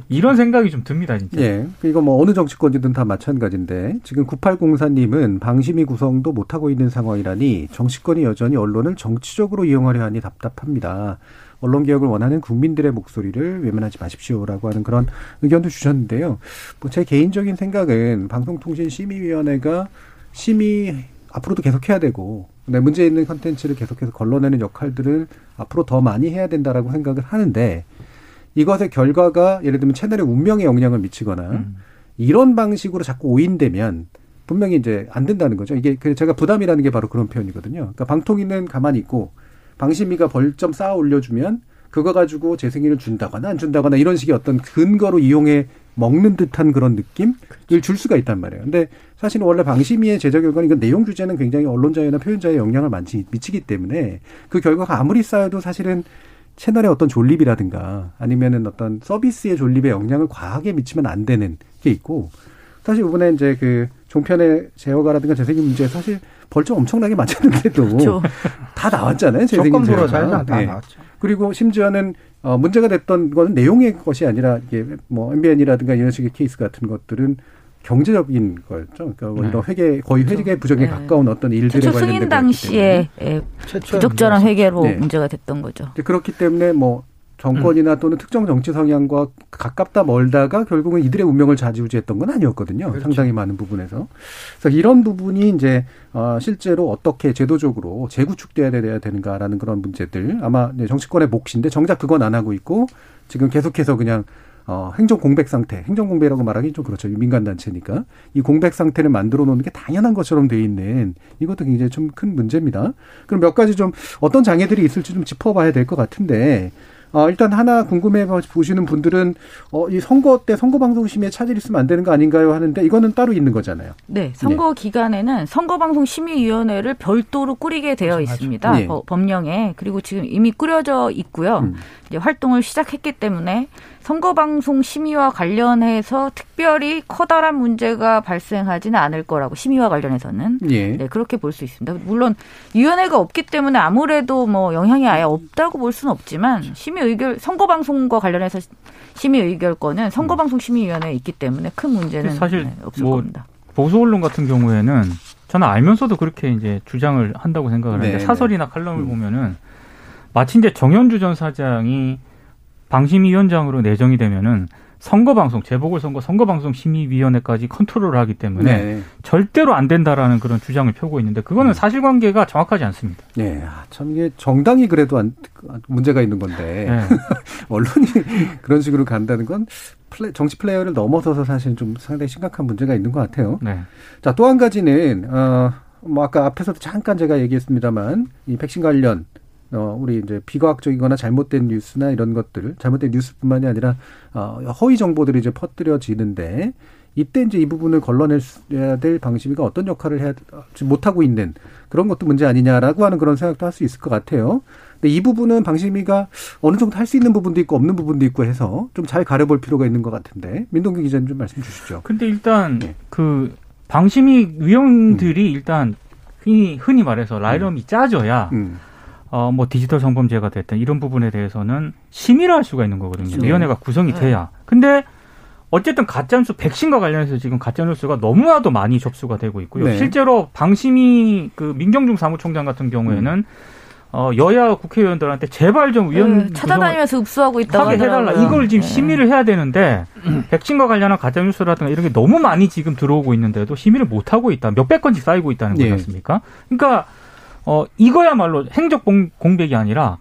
Speaker 5: 이런 생각이 좀 듭니다, 진짜.
Speaker 1: 예. 이거 뭐 어느 정치권이든 다 마찬가지인데 지금 9804님은 방심위 구성도 못하고 있는 상황이라니 정치권이 여전히 언론을 정치적으로 이용하려 하니 답답합니다. 언론 개혁을 원하는 국민들의 목소리를 외면하지 마십시오라고 하는 그런 의견도 주셨는데요. 뭐 제 개인적인 생각은 방송통신심의위원회가 심의 앞으로도 계속해야 되고 네, 문제 있는 컨텐츠를 계속해서 걸러내는 역할들을 앞으로 더 많이 해야 된다라고 생각을 하는데 이것의 결과가 예를 들면 채널의 운명에 영향을 미치거나 음. 이런 방식으로 자꾸 오인되면 분명히 이제 안 된다는 거죠. 이게 그 제가 부담이라는 게 바로 그런 표현이거든요. 그러니까 방통위는 가만히 있고 방심위가 벌점 쌓아 올려주면 그거 가지고 재승인을 준다거나 안 준다거나 이런 식의 어떤 근거로 이용해 먹는 듯한 그런 느낌을 그렇죠. 줄 수가 있단 말이에요. 근데 사실은 원래 방심위의 제작 결과는 이건 내용 주제는 굉장히 언론 자유나 표현 자유에 영향을 많이 미치기 때문에 그 결과가 아무리 쌓여도 사실은 채널의 어떤 존립이라든가 아니면은 어떤 서비스의 존립에 영향을 과하게 미치면 안 되는 게 있고 사실 이번에 이제 그 종편의 제어가라든가 재생인 문제 사실 벌점 엄청나게 맞췄는데도 <laughs> 그렇죠. 다 나왔잖아요. 재생인 제어가. 다 네. 나왔죠. 그리고 심지어는 어 문제가 됐던 거는 내용의 것이 아니라 이게 뭐 MBN이라든가 이런 식의 케이스 같은 것들은 경제적인 거였죠. 그러니까 뭐 네. 이런 회계 거의 그렇죠. 회계 부정에 네. 가까운 어떤 일들에
Speaker 4: 관련된 승인 당시에 예, 부적절한 회계로 네. 문제가 됐던 거죠.
Speaker 1: 그렇기 때문에 뭐 정권이나 또는 특정 정치 성향과 가깝다 멀다가 결국은 이들의 운명을 좌지우지했던 건 아니었거든요. 그렇죠. 상당히 많은 부분에서. 그래서 이런 부분이 이제 어 실제로 어떻게 제도적으로 재구축돼야 돼야 되는가라는 그런 문제들 아마 정치권의 몫인데 정작 그건 안 하고 있고 지금 계속해서 그냥 어, 행정 공백 상태, 행정 공백이라고 말하기 좀 그렇죠. 민간 단체니까 이 공백 상태를 만들어 놓는 게 당연한 것처럼 돼 있는 이것도 굉장히 좀 큰 문제입니다. 그럼 몇 가지 좀 어떤 장애들이 있을지 좀 짚어봐야 될 것 같은데 어, 일단 하나 궁금해 보시는 분들은 어, 이 선거 때 선거방송심의에 차질 있으면 안 되는 거 아닌가요? 하는데 이거는 따로 있는 거잖아요.
Speaker 4: 네, 선거 네. 기간에는 선거방송심의위원회를 별도로 꾸리게 되어 맞아, 있습니다. 네. 법령에 그리고 지금 이미 꾸려져 있고요. 음. 이제 활동을 시작했기 때문에 선거방송 심의와 관련해서 특별히 커다란 문제가 발생하지는 않을 거라고 심의와 관련해서는 예. 네, 그렇게 볼 수 있습니다. 물론 위원회가 없기 때문에 아무래도 뭐 영향이 아예 없다고 볼 수는 없지만 심의 의결 선거방송과 관련해서 심의 의결권은 선거방송 심의위원회에 있기 때문에 큰 문제는 사실 네, 없을 뭐 겁니다.
Speaker 5: 보수 언론 같은 경우에는 저는 알면서도 그렇게 이제 주장을 한다고 생각을 하는데 네, 사설이나 네. 칼럼을 음. 보면은 마치 이제 정연주 전 사장이 방심위원장으로 내정이 되면은 선거방송 재보궐선거 선거방송 심의위원회까지 컨트롤을 하기 때문에 네. 절대로 안 된다라는 그런 주장을 펴고 있는데 그거는 음. 사실관계가 정확하지 않습니다.
Speaker 1: 네, 아, 참 이게 정당이 그래도 안, 문제가 있는 건데 네. <laughs> 언론이 그런 식으로 간다는 건 플레, 정치 플레이어를 넘어서서 사실 좀 상당히 심각한 문제가 있는 것 같아요. 네. 자 또 한 가지는 어, 뭐 아까 앞에서도 잠깐 제가 얘기했습니다만 이 백신 관련 어, 우리 이제 비과학적이거나 잘못된 뉴스나 이런 것들, 잘못된 뉴스뿐만이 아니라 어, 허위 정보들이 이제 퍼뜨려지는데 이때 이제 이 부분을 걸러내야 될 방식이가 어떤 역할을 해야 못하고 있는 그런 것도 문제 아니냐라고 하는 그런 생각도 할 수 있을 것 같아요. 근데 이 부분은 방심위가 어느 정도 할 수 있는 부분도 있고 없는 부분도 있고 해서 좀 잘 가려볼 필요가 있는 것 같은데 민동기 기자님 좀 말씀 주시죠.
Speaker 5: 근데 일단 네. 그 방심위 위원들이 음. 일단 흔히 흔히 말해서 라이럼이 음. 짜져야 음. 어, 뭐 디지털 성범죄가 됐든 이런 부분에 대해서는 심의를 할 수가 있는 거거든요. 그렇죠. 위원회가 구성이 네. 돼야. 근데 어쨌든 가짜뉴스 백신과 관련해서 지금 가짜뉴스가 너무나도 많이 접수가 되고 있고요. 네. 실제로 방심이 그 민경중 사무총장 같은 경우에는 음. 어, 여야 국회의원들한테 제발 좀 위원 네,
Speaker 4: 찾아다니면서 읍수하고 있다고
Speaker 5: 하게 해달라. 이걸 지금 네. 심의를 해야 되는데 백신과 관련한 가짜 뉴스라든가 이런 게 너무 많이 지금 들어오고 있는데도 심의를 못 하고 있다. 몇백 건씩 쌓이고 있다는 거지 네. 않습니까? 그러니까 어, 이거야말로 행적 공백이 아니라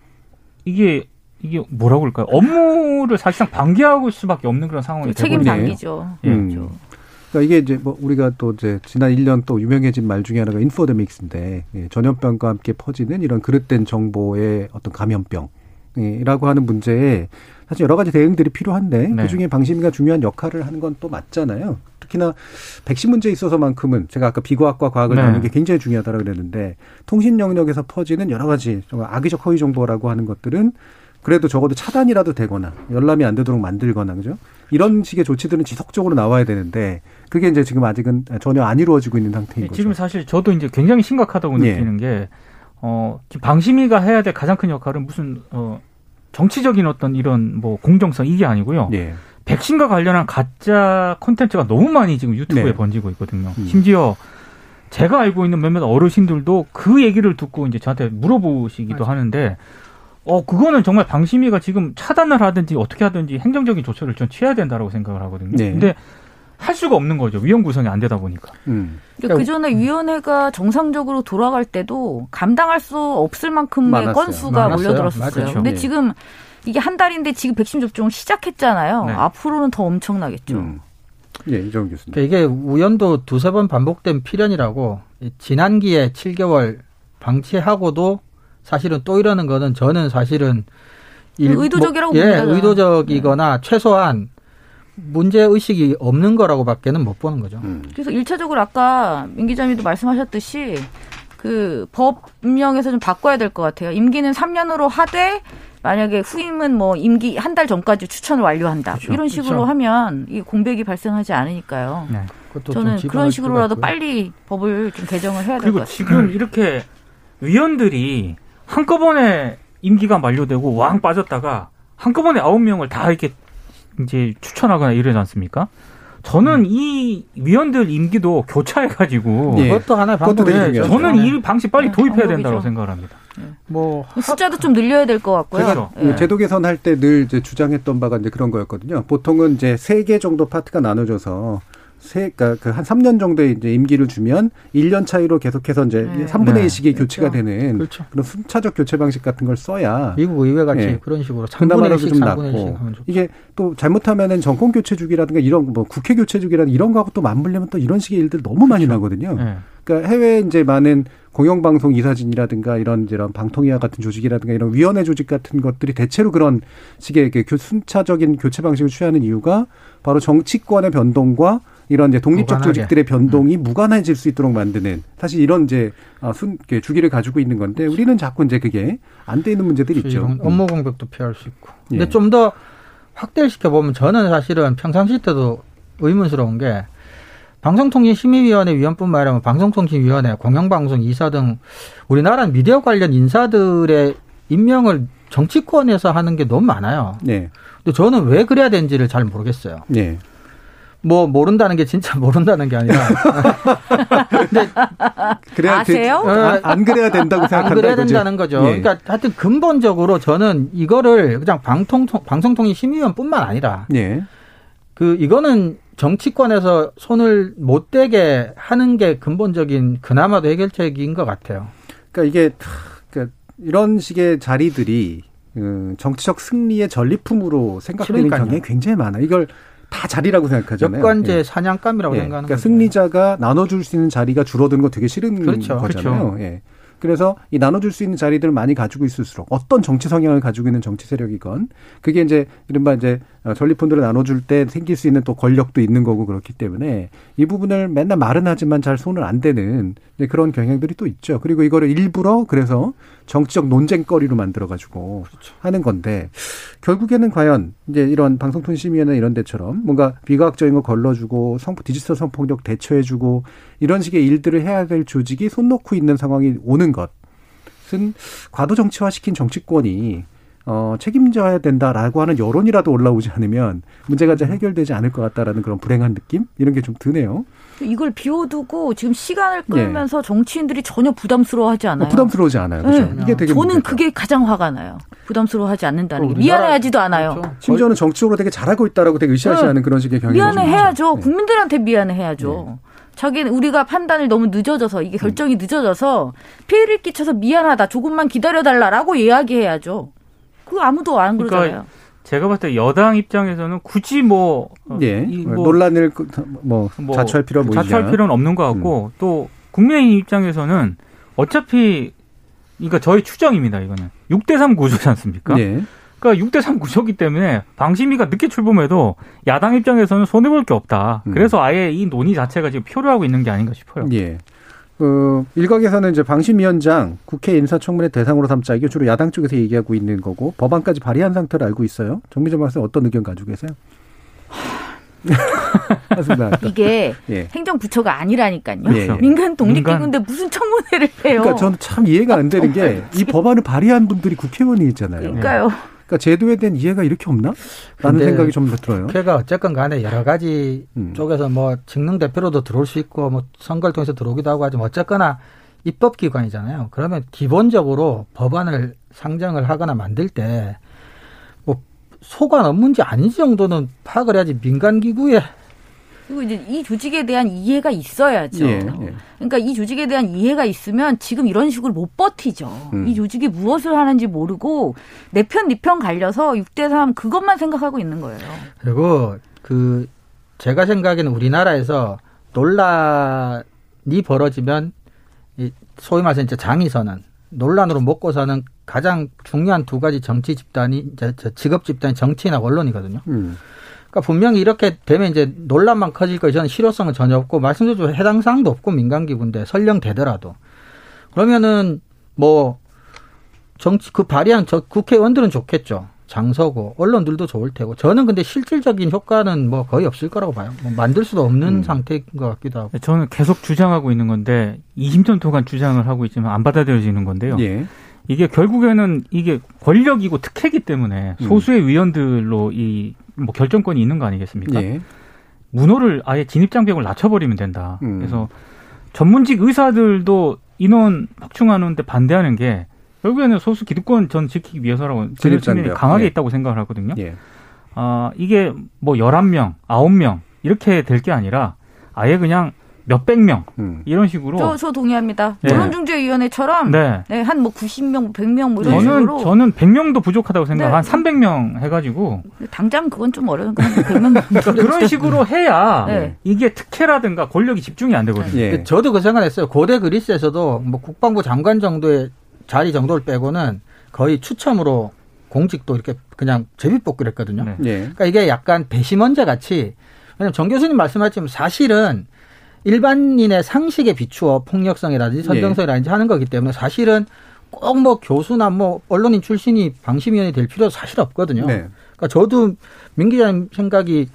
Speaker 5: 이게 이게 뭐라고 그럴까요? 업무를 사실상 방기하고 수밖에 없는 그런 상황이 되고
Speaker 4: 책임 방기죠. 예. 음. 그렇죠.
Speaker 1: 그러니까 이게 이제 뭐 우리가 또 이제 지난 1년 또 유명해진 말 중에 하나가 인포데믹스인데 예, 전염병과 함께 퍼지는 이런 그릇된 정보의 어떤 감염병 이라고 하는 문제에 사실 여러 가지 대응들이 필요한데 네. 그중에 방심위가 중요한 역할을 하는 건 또 맞잖아요. 특히나 백신 문제에 있어서만큼은 제가 아까 비과학과 과학을 네. 나누는 게 굉장히 중요하다고 그랬는데 통신 영역에서 퍼지는 여러 가지 정말 악의적 허위 정보라고 하는 것들은 그래도 적어도 차단이라도 되거나 열람이 안 되도록 만들거나 그죠? 이런 식의 조치들은 지속적으로 나와야 되는데 그게 이제 지금 아직은 전혀 안 이루어지고 있는 상태인 네, 거죠.
Speaker 5: 지금 사실 저도 이제 굉장히 심각하다고 예. 느끼는 게 어, 방심위가 해야 될 가장 큰 역할은 무슨 어 정치적인 어떤 이런 뭐 공정성 이게 아니고요. 예. 백신과 관련한 가짜 콘텐츠가 너무 많이 지금 유튜브에 네. 번지고 있거든요. 음. 심지어 제가 알고 있는 몇몇 어르신들도 그 얘기를 듣고 이제 저한테 물어보시기도 맞아. 하는데 어 그거는 정말 방심위가 지금 차단을 하든지 어떻게 하든지 행정적인 조처를 좀 취해야 된다라고 생각을 하거든요. 네. 근데 할 수가 없는 거죠. 위원 구성이 안 되다 보니까. 음.
Speaker 4: 그러니까 그 전에 위원회가 정상적으로 돌아갈 때도 감당할 수 없을 만큼의 많았어요. 건수가 많았어요. 몰려들었어요. 그렇죠. 근데 네. 지금 이게 한 달인데 지금 백신 접종을 시작했잖아요. 네. 앞으로는 더 엄청나겠죠. 음.
Speaker 1: 예, 이정 교수님.
Speaker 6: 그러니까 이게 우연도 두세 번 반복된 필연이라고 지난기에 7개월 방치하고도 사실은 또 이러는 거는 저는 사실은
Speaker 4: 일, 의도적이라고
Speaker 6: 뭐, 예, 의도적이거나 네. 최소한 문제 의식이 없는 거라고밖에는 못 보는 거죠. 음.
Speaker 4: 그래서 일차적으로 아까 민 기자님도 말씀하셨듯이 그 법령에서 좀 바꿔야 될 것 같아요. 임기는 3년으로 하되 만약에 후임은 뭐 임기 한 달 전까지 추천을 완료한다. 그렇죠. 이런 식으로 그렇죠. 하면 이 공백이 발생하지 않으니까요. 네. 저는 그런 식으로라도 빨리 법을 좀 개정을 해야 될 것 같아요. 그리고
Speaker 5: 지금 이렇게 위원들이 한꺼번에 임기가 만료되고 왕 빠졌다가 한꺼번에 아홉 명을 다 이렇게 이제 추천하거나 이러지 않습니까? 저는 음. 이 위원들 임기도 교차해가지고
Speaker 6: 네. 그것도 하나의 방법이죠.
Speaker 5: 저는 이 방식 빨리 네, 도입해야 된다고 생각을 합니다. 네.
Speaker 4: 뭐 숫자도 좀 늘려야 될 것 같고요.
Speaker 1: 제가 네. 제도 개선할 때 늘 주장했던 바가 이제 그런 거였거든요. 보통은 이제 세 개 정도 파트가 나눠져서 세, 그러니까 그 한 3년 정도의 이제 임기를 주면 1년 차이로 계속해서 이제
Speaker 4: 네.
Speaker 1: 3분의
Speaker 6: 네.
Speaker 1: 1씩의 교체가
Speaker 4: 그렇죠.
Speaker 1: 되는
Speaker 6: 그렇죠.
Speaker 1: 그런 순차적 교체 방식 같은 걸 써야
Speaker 6: 미국 의회 같이
Speaker 1: 예.
Speaker 6: 그런 식으로
Speaker 1: 그나마라도
Speaker 6: 3분의 1씩,
Speaker 1: 좀
Speaker 6: 3분의 1씩
Speaker 1: 낫고
Speaker 6: 하면 좋죠.
Speaker 1: 이게 또 잘못하면은 정권 교체 주기라든가 이런 뭐 국회 교체 주기라든가 이런 거하고 또 맞물려면 또 이런 식의 일들 너무 많이
Speaker 6: 그렇죠.
Speaker 1: 나거든요.
Speaker 5: 네.
Speaker 1: 그러니까 해외 이제 많은 공영방송 이사진이라든가 이런 이런 방통위와 같은 조직이라든가 이런 위원회 조직 같은 것들이 대체로 그런 식의 순차적인 교체 방식을 취하는 이유가 바로 정치권의 변동과 이런 이제 독립적
Speaker 6: 무관하게.
Speaker 1: 조직들의 변동이 무관해질 수 있도록 만드는 사실 이런 이제 아, 순 주기를 가지고 있는 건데 우리는 자꾸 이제 그게 안돼 있는 문제들이 있죠.
Speaker 6: 이런 업무 공백도 피할 수 있고. 근데
Speaker 1: 예.
Speaker 6: 좀더 확대를 시켜보면 저는 사실은 평상시 때도 의문스러운 게 방송통신심의위원회 위원뿐만 아니라 뭐 방송통신위원회, 공영방송 이사 등 우리나라 미디어 관련 인사들의 임명을 정치권에서 하는 게 너무 많아요.
Speaker 1: 네,
Speaker 6: 근데 저는 왜 그래야 되는지를 잘 모르겠어요.
Speaker 1: 네,
Speaker 6: 뭐 모른다는 게 진짜 모른다는 게 아니라 <laughs>
Speaker 1: 그래야 되-
Speaker 4: 아세요?
Speaker 1: 안, 안 그래야 된다고
Speaker 6: 안
Speaker 1: 생각한다.
Speaker 6: 그래야
Speaker 1: 이거지.
Speaker 6: 된다는 거죠.
Speaker 1: 예.
Speaker 6: 그러니까 하여튼 근본적으로 저는 이거를 그냥 방통 방송통신 심의위원뿐만 아니라
Speaker 1: 예.
Speaker 6: 그 이거는 정치권에서 손을 못 대게 하는 게 근본적인 그나마도 해결책인 것 같아요.
Speaker 1: 그러니까 이게 하, 그러니까 이런 식의 자리들이 음, 정치적 승리의 전리품으로 생각되는
Speaker 6: 그러니까요.
Speaker 1: 경향이 굉장히 많아요. 이걸 다 자리라고 생각하잖아요.
Speaker 6: 역관제
Speaker 1: 예.
Speaker 6: 사냥감이라고
Speaker 1: 예.
Speaker 6: 생각하는
Speaker 1: 그러니까
Speaker 6: 거죠.
Speaker 1: 승리자가 나눠줄 수 있는 자리가 줄어드는 거 되게 싫은
Speaker 6: 그렇죠.
Speaker 1: 거잖아요. 예. 그래서 이 나눠줄 수 있는 자리들을 많이 가지고 있을수록 어떤 정치 성향을 가지고 있는 정치 세력이건 그게 이제 이른바 이제 어, 전리품들을 나눠줄 때 생길 수 있는 또 권력도 있는 거고 그렇기 때문에 이 부분을 맨날 말은 하지만 잘 손을 안 대는 이제 그런 경향들이 또 있죠. 그리고 이거를 일부러 그래서 정치적 논쟁거리로 만들어가지고 하는 건데 결국에는 과연 이제 이런 방송통신심의회나 이런 데처럼 뭔가 비과학적인 거 걸러주고 성, 디지털 성폭력 대처해주고 이런 식의 일들을 해야 될 조직이 손 놓고 있는 상황이 오는 것은 과도 정치화시킨 정치권이 어, 책임져야 된다라고 하는 여론이라도 올라오지 않으면 문제가 잘 해결되지 않을 것 같다라는 그런 불행한 느낌 이런 게 좀 드네요.
Speaker 4: 이걸 비워두고 지금 시간을
Speaker 1: 예.
Speaker 4: 끌면서 정치인들이 전혀 부담스러워하지 않아요.
Speaker 1: 어, 부담스러워지 않아요. 그렇죠?
Speaker 4: 네.
Speaker 1: 이게 되게
Speaker 4: 저는
Speaker 1: 문제죠.
Speaker 4: 그게 가장 화가 나요. 부담스러워하지 않는다는 게
Speaker 6: 우리나라-
Speaker 4: 미안해하지도 않아요.
Speaker 6: 그렇죠.
Speaker 1: 심지어는 정치적으로 되게 잘하고 있다라고 되게 으쌰으쌰하는 그런 식의 경향이 좀
Speaker 4: 미안해해야죠.
Speaker 1: 있죠.
Speaker 4: 국민들한테 미안해해야죠. 자기는 우리가 판단을 너무 늦어져서 이게 결정이 늦어져서 피해를 끼쳐서 미안하다. 조금만 기다려달라라고 이야기해야죠. 그거 아무도 안
Speaker 5: 그러니까
Speaker 4: 그러잖아요.
Speaker 5: 제가 봤을 때 여당 입장에서는 굳이 뭐, 어,
Speaker 1: 예.
Speaker 5: 이 뭐,
Speaker 1: 논란을 그- 뭐,
Speaker 5: 뭐
Speaker 1: 자초할 필요가 보이지
Speaker 5: 자초할. 필요는 없는 것 같고 또 국민의힘 입장에서는 어차피 그러니까 저희 추정입니다. 이거는 6대3 구조지 않습니까?
Speaker 1: 예.
Speaker 5: 그러니까 6대3 구조기 때문에 방심위가 늦게 출범해도 야당 입장에서는 손해볼 게 없다.
Speaker 1: 음.
Speaker 5: 그래서 아예 이 논의 자체가 지금 표류하고 있는 게 아닌가 싶어요.
Speaker 1: 예. 그 일각에서는 이제 방심위원장 국회 인사청문회 대상으로 삼자 이게 주로 야당 쪽에서 얘기하고 있는 거고 법안까지 발의한 상태로 알고 있어요. 정미정 박사 어떤 의견 가지고 계세요?
Speaker 4: 이게
Speaker 1: 예.
Speaker 4: 행정부처가 아니라니까요.
Speaker 1: 예, 예.
Speaker 4: 민간 독립기구인데 무슨 청문회를 해요.
Speaker 1: 그러니까 저는 참 이해가 안 되는 게 <laughs> 이 법안을 발의한 분들이 국회의원이 있잖아요.
Speaker 4: 그러니까요.
Speaker 1: 그러니까 제도에 대한 이해가 이렇게 없나? 라는 생각이 좀 들어요.
Speaker 6: 국회가 어쨌건 간에 여러 가지
Speaker 1: 음.
Speaker 6: 쪽에서 뭐 직능 대표로도 들어올 수 있고 뭐 선거를 통해서 들어오기도 하고 하지만 어쨌거나 입법기관이잖아요. 그러면 기본적으로 법안을 상정을 하거나 만들 때 뭐 소관 업무인지 아닌지 정도는 파악을 해야지 민간기구에
Speaker 4: 그리고 이제 이 조직에 대한 이해가 있어야죠.
Speaker 1: 예, 예.
Speaker 4: 그러니까 이 조직에 대한 이해가 있으면 지금 이런 식으로 못 버티죠.
Speaker 1: 음.
Speaker 4: 이 조직이 무엇을 하는지 모르고 내 편 네 편 갈려서 6대3 그것만 생각하고 있는 거예요.
Speaker 6: 그리고 그 제가 생각에는 우리나라에서 논란이 벌어지면 이 소위 말해서 이제 장의선은 논란으로 먹고 사는 가장 중요한 두 가지 정치 집단이 이제 저 직업 집단이 정치인하고 언론이거든요.
Speaker 1: 음.
Speaker 6: 그러니까 분명히 이렇게 되면 이제 논란만 커질 거 저는 실효성은 전혀 없고 말씀드린 해당 사항도 없고 민간 기구인데 설령 되더라도 그러면은 뭐 정치 그 발의한 저 국회의원들은 좋겠죠. 장서고 언론들도 좋을 테고 저는 근데 실질적인 효과는 뭐 거의 없을 거라고 봐요. 뭐 만들 수도 없는
Speaker 1: 음.
Speaker 6: 상태인 것 같기도 하고.
Speaker 5: 저는 계속 주장하고 있는 건데 20년 동안 주장을 하고 있지만 안 받아들여지는 건데요.
Speaker 1: 예.
Speaker 5: 이게 결국에는 이게 권력이고 특혜기 때문에
Speaker 1: 음.
Speaker 5: 소수의 위원들로 이 뭐 결정권이 있는 거 아니겠습니까?
Speaker 1: 예.
Speaker 5: 문호를 아예 진입장벽을 낮춰버리면 된다.
Speaker 1: 음.
Speaker 5: 그래서 전문직 의사들도 인원 확충하는데 반대하는 게 결국에는 소수 기득권 전 지키기 위해서라고 저는. 측면이 강하게
Speaker 1: 예.
Speaker 5: 있다고 생각을 하거든요.
Speaker 1: 예.
Speaker 5: 아, 이게 뭐 11명, 9명 이렇게 될 게 아니라 아예 그냥 몇백 명
Speaker 1: 음.
Speaker 5: 이런 식으로
Speaker 4: 저, 저 동의합니다.
Speaker 5: 네.
Speaker 4: 언론중재위원회처럼 네.
Speaker 5: 네.
Speaker 4: 한 뭐 90명, 100명 뭐 이런
Speaker 5: 저는
Speaker 4: 식으로
Speaker 5: 저는 100명도 부족하다고 생각.
Speaker 4: 네.
Speaker 5: 한 300명 해가지고
Speaker 4: 당장 그건 좀 어려우니까 한 100명
Speaker 5: 그러니까 그런 식으로 해야
Speaker 4: 네.
Speaker 5: 이게 특혜라든가 권력이 집중이 안 되거든요.
Speaker 1: 예.
Speaker 6: 저도 그 생각했어요. 고대 그리스에서도 뭐 국방부 장관 정도의 자리 정도를 빼고는 거의 추첨으로 공직도 이렇게 그냥 제비뽑기를 했거든요.
Speaker 5: 네.
Speaker 1: 예.
Speaker 6: 그러니까 이게 약간 배심원제 같이 왜냐면 정 교수님 말씀하셨지만 사실은 일반인의 상식에 비추어 폭력성이라든지 선정성이라든지 하는 거기 때문에 사실은 꼭 뭐 교수나 뭐 언론인 출신이 방심위원이 될 필요 사실 없거든요.
Speaker 1: 네.
Speaker 6: 그러니까 저도 민 기자님 생각이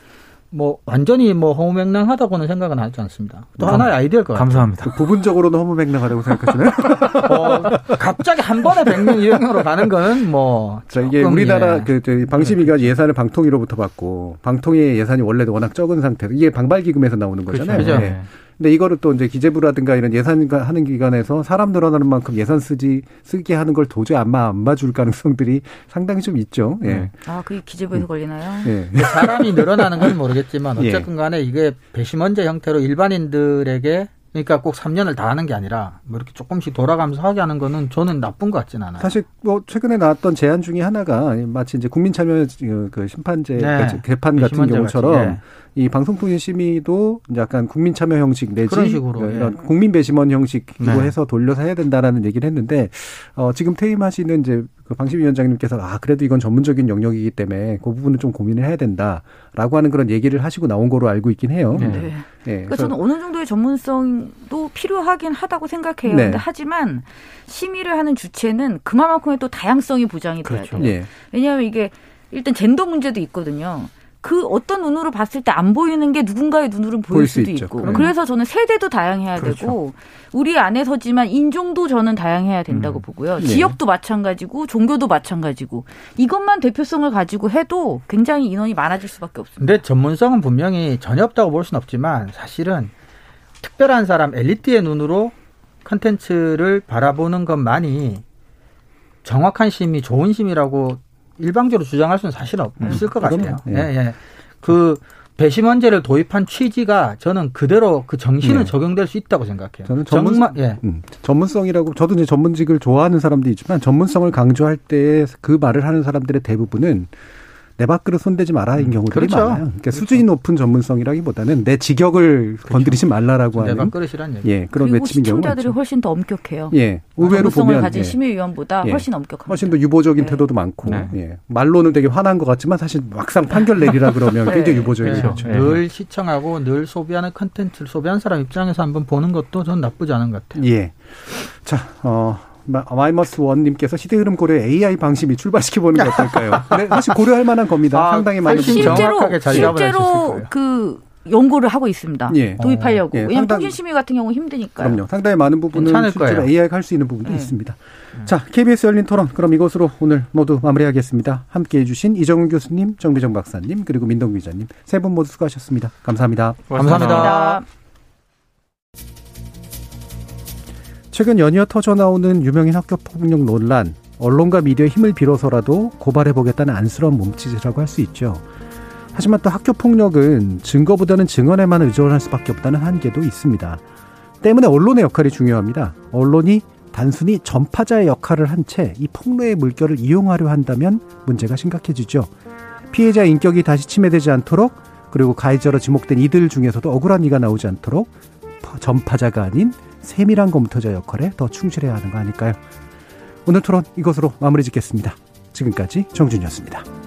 Speaker 6: 뭐 완전히 뭐 허무맹랑하다고는 생각은 하지 않습니다. 또
Speaker 5: 감-
Speaker 6: 하나의 아이디어일 것 같아요.
Speaker 5: 감사합니다.
Speaker 1: 그 부분적으로는 허무맹랑하다고 생각하시나요? <laughs>
Speaker 6: 어, 갑자기 한 번에 100명, 200명으로 가는 거는 뭐.
Speaker 1: 자, 이게
Speaker 6: 조금,
Speaker 1: 우리나라
Speaker 6: 예.
Speaker 1: 그 저희 방심위가 예산을 방통위로부터 받고 방통위의 예산이 원래도 워낙 적은 상태로 이게 방발기금에서 나오는 거잖아요.
Speaker 6: 그죠.
Speaker 1: 예. 근데 이거를 또 이제 기재부라든가 이런 예산 하는 기관에서 사람 늘어나는 만큼 예산 쓰지 쓰게 하는 걸 도저히 안, 마- 안 봐줄 가능성들이 상당히 좀 있죠. 예.
Speaker 5: 네.
Speaker 4: 아, 그게 기재부에서 걸리나요?
Speaker 1: 예.
Speaker 6: 사람이 늘어나는 건 모르겠지만 <laughs>
Speaker 1: 예.
Speaker 6: 어쨌든 간에 이게 배심원제 형태로 일반인들에게 그러니까 꼭 3년을 다 하는 게 아니라 뭐 이렇게 조금씩 돌아가면서 하게 하는 거는 저는 나쁜 것 같진 않아요.
Speaker 1: 사실 뭐 최근에 나왔던 제안 중에 하나가 마치 이제 국민 참여 그 심판제
Speaker 6: 네.
Speaker 1: 그 개판 같은
Speaker 6: 심판제
Speaker 1: 경우처럼
Speaker 6: 예.
Speaker 1: 이 방송통신 심의도 약간 국민 참여 형식 내지
Speaker 6: 그런 식으로,
Speaker 1: 그
Speaker 6: 예.
Speaker 1: 이런 국민 배심원 형식으로
Speaker 6: 네.
Speaker 1: 해서 돌려서 해야 된다라는 얘기를 했는데 어 지금 퇴임하시는 이제 그 방심위원장님께서 아 그래도 이건 전문적인 영역이기 때문에 그 부분은 좀 고민을 해야 된다라고 하는 그런 얘기를 하시고 나온 거로 알고 있긴 해요.
Speaker 5: 네.
Speaker 4: 네.
Speaker 1: 예.
Speaker 4: 그러니까 저는 어느 정도의 전문성도 필요하긴 하다고 생각해요.
Speaker 1: 네.
Speaker 4: 근데 하지만 심의를 하는 주체는 그만큼의 또 다양성이 보장이 돼야
Speaker 5: 그렇죠.
Speaker 4: 돼요.
Speaker 1: 예.
Speaker 4: 왜냐하면 이게 일단 젠더 문제도 있거든요. 그 어떤 눈으로 봤을 때 안 보이는 게 누군가의 눈으로는 보일
Speaker 1: 수
Speaker 4: 수도. 있고.
Speaker 1: 그럼요.
Speaker 4: 그래서 저는 세대도 다양해야
Speaker 5: 그렇죠.
Speaker 4: 되고 우리 안에서지만 인종도 저는 다양해야 된다고
Speaker 5: 음.
Speaker 4: 보고요.
Speaker 1: 네.
Speaker 4: 지역도 마찬가지고 종교도 마찬가지고 이것만 대표성을 가지고 해도 굉장히 인원이 많아질 수밖에 없습니다.
Speaker 6: 근데 전문성은 분명히 전혀 없다고 볼 수는 없지만 사실은 특별한 사람 엘리트의 눈으로 컨텐츠를 바라보는 것만이 정확한 심의, 좋은 심의라고 일방적으로 주장할 수는 사실 없- 없을 것
Speaker 1: 그럼요.
Speaker 6: 같아요.
Speaker 1: 예.
Speaker 6: 예, 예. 그 배심원제를 도입한 취지가 저는 그대로 그 정신은
Speaker 1: 예.
Speaker 6: 적용될 수 있다고 생각해요.
Speaker 1: 저는 전문,
Speaker 6: 정말 예.
Speaker 1: 음, 전문성이라고 저도 이제 전문직을 좋아하는 사람도 있지만 전문성을 강조할 때 그 말을 하는 사람들의 대부분은 내 밥그릇 손대지 마라인 경우들이
Speaker 6: 그렇죠.
Speaker 1: 많아요. 그러니까 수준이 높은 전문성이라기보다는 내 직역을 건드리지 말라라고
Speaker 6: 내
Speaker 1: 하는
Speaker 6: 밥그릇이란 얘기.
Speaker 1: 예 그런 외침인 경우가
Speaker 4: 시청자들이. 훨씬 더 엄격해요.
Speaker 1: 예 의외로
Speaker 4: 전문성을
Speaker 1: 보면
Speaker 4: 가진
Speaker 1: 예,
Speaker 4: 심의위원보다
Speaker 1: 예.
Speaker 4: 훨씬 엄격합니다.
Speaker 1: 훨씬 더 유보적인
Speaker 4: 네.
Speaker 1: 태도도 많고
Speaker 5: 네.
Speaker 1: 예 말로는 되게 화난 것 같지만 사실 막상 판결 내리라 그러면 <laughs>
Speaker 4: 네.
Speaker 1: 굉장히 유보적이죠.
Speaker 5: 그렇죠. 예.
Speaker 6: 늘 시청하고 늘 소비하는 컨텐츠를 소비하는 사람 입장에서 한번 보는 것도 전 나쁘지 않은 것 같아요.
Speaker 1: 예. 자, 어, 마- 마이머스 원님께서 시대 흐름 고려 AI 방심위 출발시켜보는 게 어떨까요? <laughs> 네, 사실 고려할 만한 겁니다.
Speaker 6: 아,
Speaker 1: 상당히 많은.
Speaker 4: 실제로 실제로. 그 연구를 하고 있습니다.
Speaker 1: 예.
Speaker 4: 도입하려고.
Speaker 1: 예,
Speaker 4: 왜냐하면
Speaker 1: 상당-
Speaker 4: 통신 심의 같은 경우 힘드니까요.
Speaker 1: 그럼요. 상당히 많은 부분은 실제로
Speaker 6: 거예요.
Speaker 1: AI가 할 수 있는 부분도
Speaker 4: 네.
Speaker 1: 있습니다. 자, KBS 열린 토론. 그럼 이것으로 오늘 모두 마무리하겠습니다. 함께 해 주신 이정훈 교수님, 정비정 박사님, 그리고 민동 기자님. 세 분 모두 수고하셨습니다. 감사합니다.
Speaker 6: 감사합니다.
Speaker 4: 감사합니다.
Speaker 1: 최근 연이어 터져 나오는 유명인 학교 폭력 논란, 언론과 미디어의 힘을 빌어서라도 고발해보겠다는 안쓰러운 몸짓이라고 할 수 있죠. 하지만 또 학교 폭력은 증거보다는 증언에만 의존할 수밖에 없다는 한계도 있습니다. 때문에 언론의 역할이 중요합니다. 언론이 단순히 전파자의 역할을 한 채 이 폭로의 물결을 이용하려 한다면 문제가 심각해지죠. 피해자 인격이 다시 침해되지 않도록 그리고 가해자로 지목된 이들 중에서도 억울한 이가 나오지 않도록 전파자가 아닌 세밀한 검토자 역할에 더 충실해야 하는 거 아닐까요? 오늘 토론 이것으로 마무리 짓겠습니다. 지금까지 정준이었습니다.